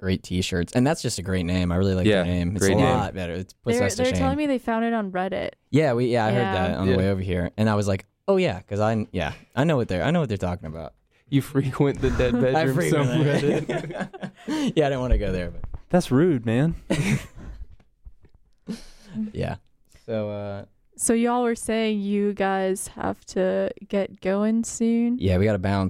[SPEAKER 14] great T-shirts, and that's just a great name. I really like
[SPEAKER 16] Yeah,
[SPEAKER 14] the name. It's
[SPEAKER 16] great
[SPEAKER 14] a
[SPEAKER 16] name.
[SPEAKER 14] lot better. It puts
[SPEAKER 2] They're,
[SPEAKER 14] us to
[SPEAKER 2] they're
[SPEAKER 14] shame.
[SPEAKER 2] telling me they found it on Reddit.
[SPEAKER 14] Yeah, we yeah I heard that on
[SPEAKER 13] Yeah.
[SPEAKER 14] the way over here, and I was like, oh yeah, because I yeah I know what they're I know what they're talking about.
[SPEAKER 13] You frequent the dead [laughs]
[SPEAKER 14] I
[SPEAKER 13] bedroom
[SPEAKER 14] frequent
[SPEAKER 13] subreddit. [laughs] [laughs]
[SPEAKER 14] yeah, I didn't want to go there, but
[SPEAKER 15] That's rude, man.
[SPEAKER 14] yeah. So uh,
[SPEAKER 2] So y'all were saying you guys have to get going soon.
[SPEAKER 14] yeah, we got to bounce.